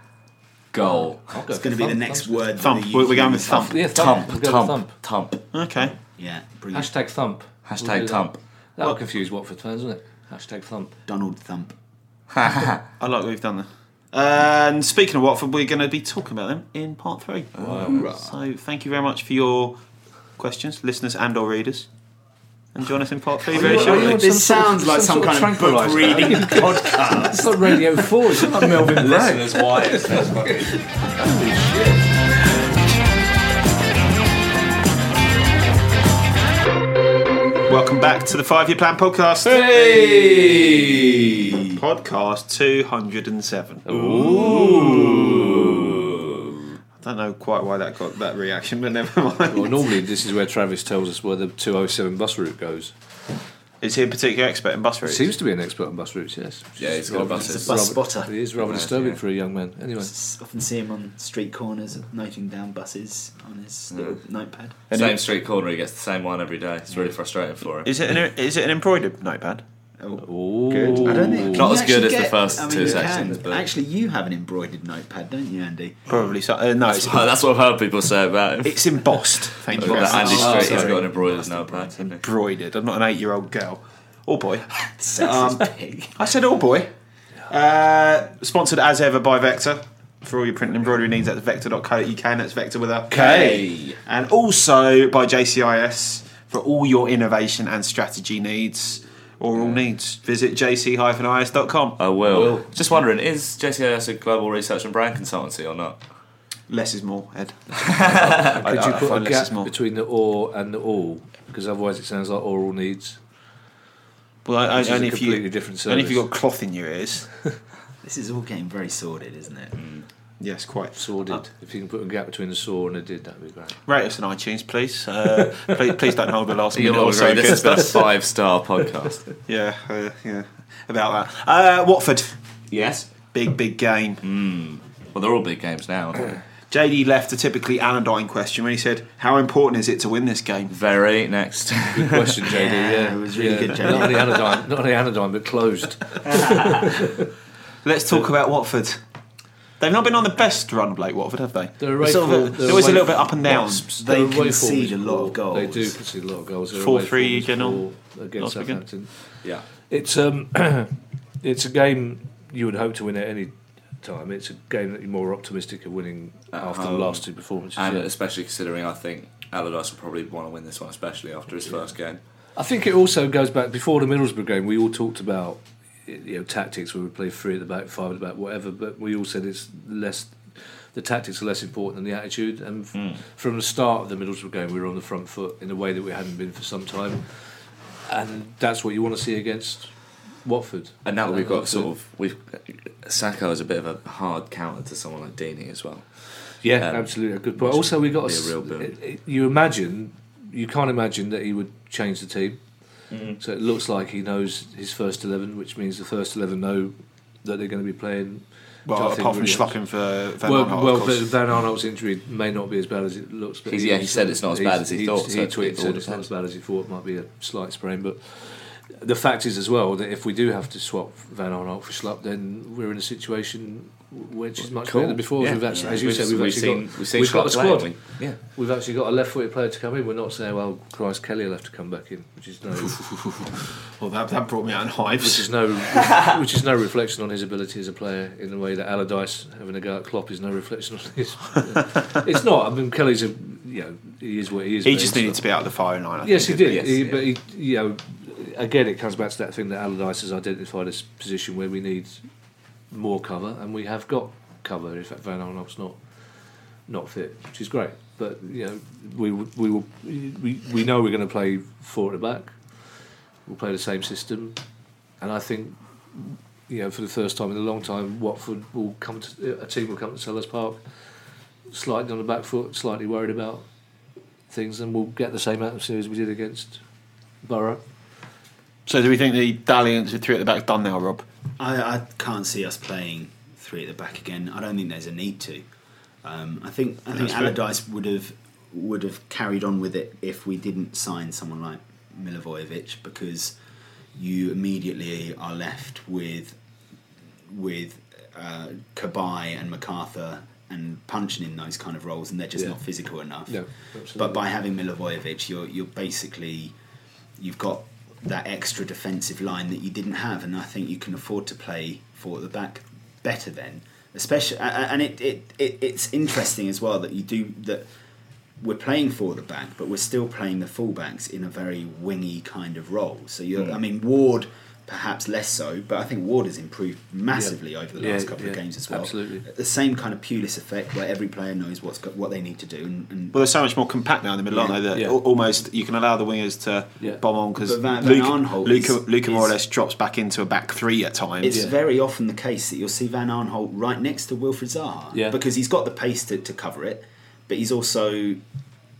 Goal. I'll go It's for going to be the thump. next Thump's word. Thump. that they We're- we're going with thump. good. Yeah, thump. Tump, We'll go with tump, tump. Okay. Yeah, brilliant. Hashtag thump. Hashtag We'll do that. thump. That'll confuse Watford fans, won't it? Hashtag thump. Donald Thump. I like what we've done there. And speaking of Watford, we're going to be talking about them in part three. Oh, so thank you very much for your questions, listeners and or readers. And join us in part three very you- are shortly. This sounds like some some, sort kind of book tranquiliser. reading podcast. It's not Radio 4, it's not Melvin Gray. Listeners, why is Welcome back to the Five Year Plan podcast. Hey! Podcast 207. Ooh. I don't know quite why that got that reaction, but never mind. Well, normally this is where Travis tells us where the 207 bus route goes. Is he a particular expert in bus routes? Seems to be an expert on bus routes, yes. Yeah, he's got buses. Bus spotter. It is rather disturbing for a young man. Anyway, Often see him on street corners noting down buses on his hmm. little notepad. Same street corner, he gets the same one every day. It's really frustrating for him. Is it an, is it an embroidered notepad? Oh, Good. I don't think Not as good actually as the first I mean, two you sections, can. but- actually, you have an embroidered notepad, don't you, Andy? Probably so. Uh, no, it's, Oh, that's what I've heard people say about him. it's embossed. Thank you. That. Andy Oh, Street, he's sorry. got an embroidered notepad. Embroidered. I'm not an eight-year-old girl or boy. Sexist pig. I said all boy. Uh, sponsored as ever by Vector. for all your print and embroidery needs. That's vector.co.uk and that's vector with a K. And also by JCIS for all your innovation and strategy needs or all needs. Visit jc-is.com. I will. Will. Just wondering, is JCIS a global research and brand consultancy or not? Less is more, Ed. Could I- you I put a gap more. between the or and the all? Because otherwise it sounds like oral needs. Well, I- Which is only a if you completely different only if you service. got cloth in your ears. This is all getting very sordid, isn't it? Mm. Yes, quite. Sordid. if you can put a gap between the saw and a did, that'd be great. Rate us on iTunes, please. Uh, please, please don't hold the last You'll minute all or so. this is against the five star podcast. Yeah, uh, yeah. About that. Uh, Watford, yes. big, big game. Well, they're all big games now. aren't they? JD left a typically anodyne question when he said, "How important is it to win this game?" Very next. Good question, JD. Yeah, Yeah, it was really yeah. good, JD. Not only anodyne, not only anodyne, but closed. Let's talk about Watford. They've not been on the best run of late, Watford, have they? They're away sort of a- they're always a little bit up and down. Wasps, They their away form concede a lot of goals. They do concede a lot of goals. Their 4-3 away form is general against. Southampton. yeah. It's um, it's a game you would hope to win at any time. It's a game that you're more optimistic of winning At after home. the last two performances. And yeah. especially considering I think Allardyce will probably want to win this one, especially after his first game. I think it also goes back before the Middlesbrough game. We all talked about you know tactics. where We would play three at the back, five at the back, whatever. But we all said it's less. The tactics are less important than the attitude. And f- from the start of the Middlesbrough game, we were on the front foot in a way that we hadn't been for some time. And that's what you want to see against Watford. And now that we've got that's sort of we've Sakho is a bit of a hard counter to someone like Deeney as well. Yeah, Um, absolutely a good point. Also, we got a, a real s- boon. it- it- You imagine, you can't imagine that he would change the team. Mm-hmm. So it looks like he knows his first eleven, which means the first eleven know that they're going to be playing. Well, think apart from really helps. schlupping for Van Well, Aanholt, well, of course. Van Aanholt's injury may not be as bad as it looks. But He's- yeah, he said it's not as bad as he thought, He, so it- tweeted it all said it's not as bad as he thought. It might be a slight sprain, but the fact is as well that if we do have to swap Van Arnold for Schlupp, then we're in a situation which is much Cool. better than before. Yeah. We've actually, Yeah. as you We've- said, we've, we've actually seen- got we've seen we've got a Schlupp play, we? Yeah. We've actually got a left-footed player to come in. We're not saying, well, Christ, Kelly will have to come back in, which is no, well, that, that brought me out in hives. which is no, which is no reflection on his ability as a player. In the way that Allardyce having a go at Klopp is no reflection on his. it's not. I mean, Kelly's a, you know, he is what he is. he just needed not- to be out of the firing line. I Yes, he did. Yes, he, yeah. But he, you know, again, it comes back to that thing that Allardyce has identified as position where we need more cover, and we have got cover. Fact, Van Aanholt's not not fit, which is great. But you know, we we will we, we know we're going to play four at the back. We'll play the same system, and I think you know for the first time in a long time, Watford will come to a team will come to Selhurst Park, slightly on the back foot, slightly worried about things, and we'll get the same atmosphere as we did against Boro. So, do we think the dalliance with three at the back done now, Rob? I, I can't see us playing three at the back again. I don't think there's a need to. Um, I think I think That's fair. Allardyce would have would have carried on with it if we didn't sign someone like Milivojevic because you immediately are left with with uh, Cabaye and McArthur and Puncheon in those kind of roles, and they're just Yeah. not physical enough. No. But by having Milivojevic, you're you're basically you've got that extra defensive line that you didn't have, and I think you can afford to play four at the back better then. Especially, and it, it, it it's interesting as well that you do that. We're playing four at the back, but we're still playing the fullbacks in a very wingy kind of role. So you, Hmm. I mean, Ward perhaps less so, but I think Ward has improved massively over the Yeah, last couple of games as well. absolutely. the same kind of Pulis effect where every player knows what's got, what they need to do, and, and Well, they're so much more compact now in the middle, aren't they? That Yeah. almost you can allow the wingers to Yeah. bomb on because But Van- Van Luka, Aanholt Luka, is- Luka more or less drops back into a back three at times. It's Yeah. very often the case that you'll see Van Aanholt right next to Wilfred Zaha Yeah. because he's got the pace to, to cover it, but he's also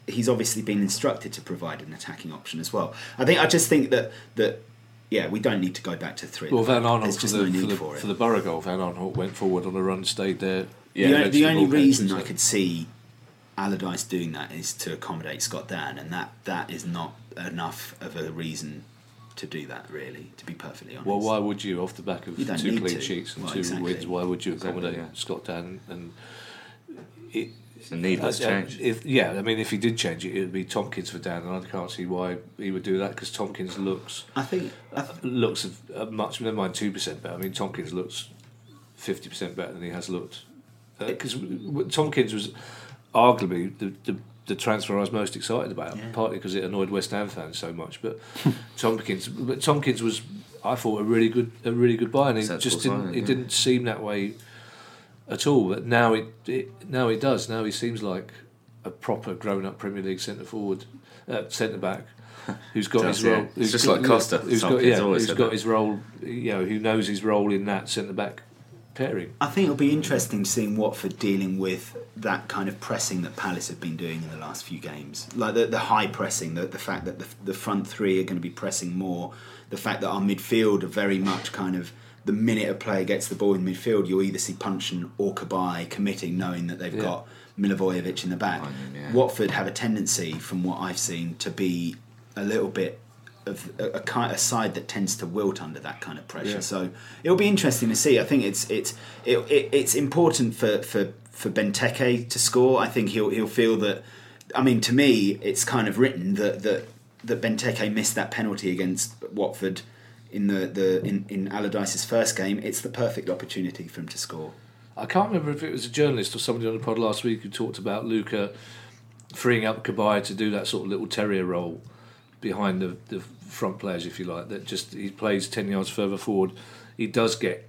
he's obviously been instructed to provide an attacking option as well. I think I just think that that yeah, we don't need to go back to three. Well, Van Aanholt for the, no for, the, for it. for the Boro goal, Van Aanholt went forward on a run, stayed there. Yeah, the, only, the only reason I could see Allardyce doing that is to accommodate Scott Dann, and that that is not enough of a reason to do that. Really, to be perfectly honest. Well, why would you, off the back of two clean to. sheets and Well, two exactly. wins, why would you Exactly, accommodate yeah. Scott Dann? And it, a needless Uh, uh, change. If, yeah, I mean, if he did change it, it would be Tomkins for Dann, and I can't see why he would do that because Tomkins looks I think I th- looks a, a much never mind two percent better. I mean, Tomkins looks fifty percent better than he has looked because Tomkins was arguably the, the the transfer I was most excited about, partly because it annoyed West Ham fans so much. But Tomkins, but Tomkins was, I thought, a really good a really good buy, and it Sensible just didn't signing, it yeah. didn't seem that way at all. But now it, it now it does. Now he seems like a proper grown up Premier League centre forward, uh, centre back. Who's got Does, his yeah. role? It's who's just got- like Costa. Who's got yeah? always Who's said got that. his role? You know, who knows his role in that centre back pairing? I think it'll be interesting seeing Watford dealing with that kind of pressing that Palace have been doing in the last few games. Like the, the high pressing, the, the fact that the, the front three are going to be pressing more, the fact that our midfield are very much kind of the minute a player gets the ball in midfield, you'll either see Puncheon or Cabaye committing, knowing that they've Yeah. got Milivojevic in the back. yeah. Watford have a tendency, from what I've seen, to be a little bit of a, a a side that tends to wilt under that kind of pressure. Yeah. So it'll be interesting to see. I think it's it's it, it, it's important for for for Benteke to score. I think he'll he'll feel that. I mean, to me, it's kind of written that that that Benteke missed that penalty against Watford in the the in in Allardyce's first game. It's the perfect opportunity for him to score. I can't remember if it was a journalist or somebody on the pod last week who talked about Luka freeing up Cabaye to do that sort of little terrier role behind the, the front players, if you like. That just he plays ten yards further forward. He does get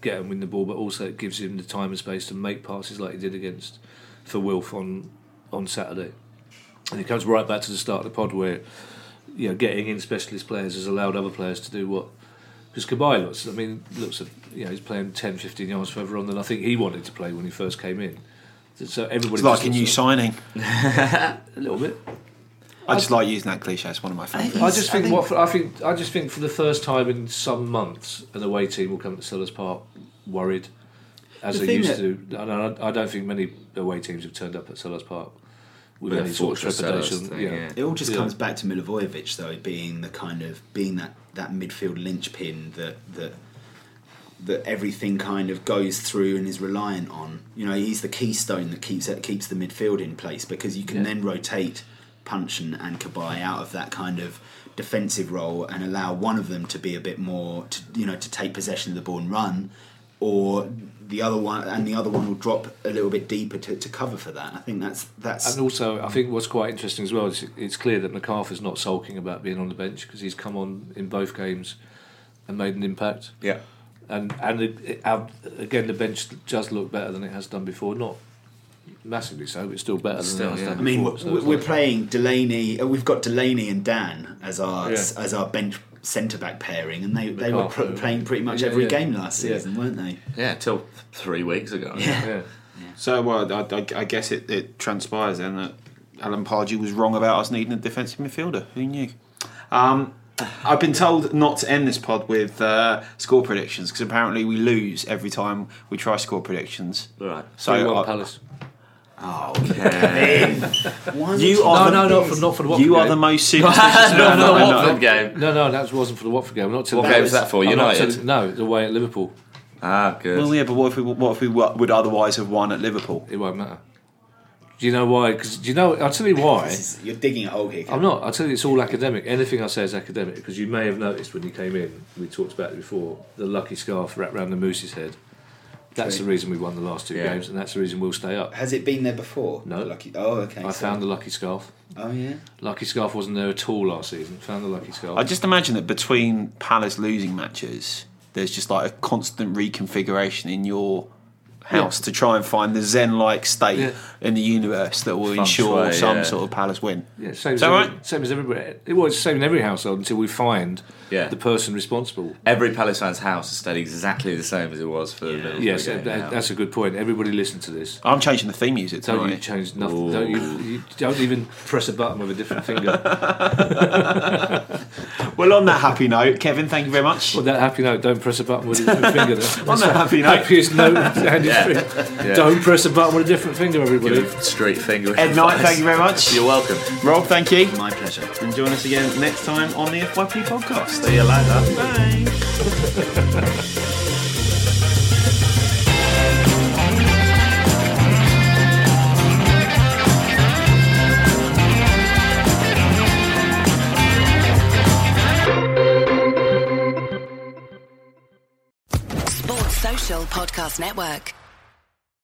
get and win the ball, but also it gives him the time and space to make passes like he did against for Wilf on on Saturday. And it comes right back to the start of the pod where you know getting in specialist players has allowed other players to do what because Cabaye looks, I mean, looks, at, you know, he's playing 10, 15 yards further on than I think he wanted to play when he first came in. So everybody It's like a new looks signing. a little bit. I just like using that cliche. It's one of my favourites. I just I think, think- what for, I think I just think for the first time in some months, an away team will come to Selhurst Park worried, as The they thing used to. And I, I don't think many away teams have turned up at Selhurst Park with With any sort of trepidation. thing, yeah. yeah. It all just Yeah. comes back to Milivojevic though being the kind of being that that midfield linchpin that that that everything kind of goes through and is reliant on. You know, he's the keystone that keeps that keeps the midfield in place because you can Yeah. then rotate Puncheon and Cabaye out of that kind of defensive role and allow one of them to be a bit more to you know to take possession of the ball and run or the other one and the other one will drop a little bit deeper to, to cover for that. I think that's that's And also, I think what's quite interesting as well is it's clear that McArthur's not sulking about being on the bench because he's come on in both games and made an impact. Yeah. And and it, it, out- again, the bench does look better than it has done before. Not massively so, but still better than Still, it has yeah. done I mean, before. We're, it's we're like- playing Delaney. uh, We've got Delaney and Dann as our Yeah. as our bench centre back pairing, and they, they were pr- playing pretty much Yeah, every yeah. game last Yeah. season, weren't they? Yeah, till three weeks ago. yeah. So, well, I, I, I guess it, it transpires then that Alan Pardew was wrong about us needing a defensive midfielder. Who knew? Um, I've been told not to end this pod with uh, score predictions because apparently we lose every time we try score predictions. Right. So, Three-one I- Palace. One you are No, the, no, not for not for the Watford you are game. the most superstitious Not man for the I know. Watford game. No, no, that wasn't for the Watford game. I'm not telling What game was that for? I'm not United? telling- no, the way at Liverpool. Ah, good. Well, yeah, but what if we what if we wa- would otherwise have won at Liverpool? It won't matter. Do you know why? Because do you know? I'll tell you why. Is- You're digging a hole here. I'm not. I'll tell you, it's all academic. Anything I say is academic because you may have noticed when you came in, we talked about it before, the lucky scarf wrapped around the Moose's head. That's the reason we won the last two Yeah. games, and that's the reason we'll stay up. Has it been there before? No. Lucky. Oh, okay. I so- found the lucky scarf. Oh yeah. Lucky scarf wasn't there at all last season. Found the lucky scarf. I just imagine that between Palace losing matches, there's just like a constant reconfiguration in your house Yeah. to try and find the zen-like state Yeah. in the universe that will Feng ensure shui, some yeah. sort of Palace win. yeah, same Is as every, right? same as everybody. It was the same in every household until we find Yeah. the person responsible. Every Palace fan's house has stayed exactly the same as it was for the Liverpool Yes, game. that, that's a good point. Everybody listen to this. I'm changing the theme music Don't you tonight. change nothing. Don't you, you don't even press a button with a different finger. Well, on that happy note, Kevin, thank you very much. On that happy note, don't press a button with a different finger. On that happy note, Happiest note handy Yeah. Don't press a button with a different finger, everybody. Give a straight finger. Ed Knight, thank you very much. You're welcome. Rob, thank you. My pleasure. And join us again next time on the FYP podcast. See you later. Bye. Sports Social Podcast Network.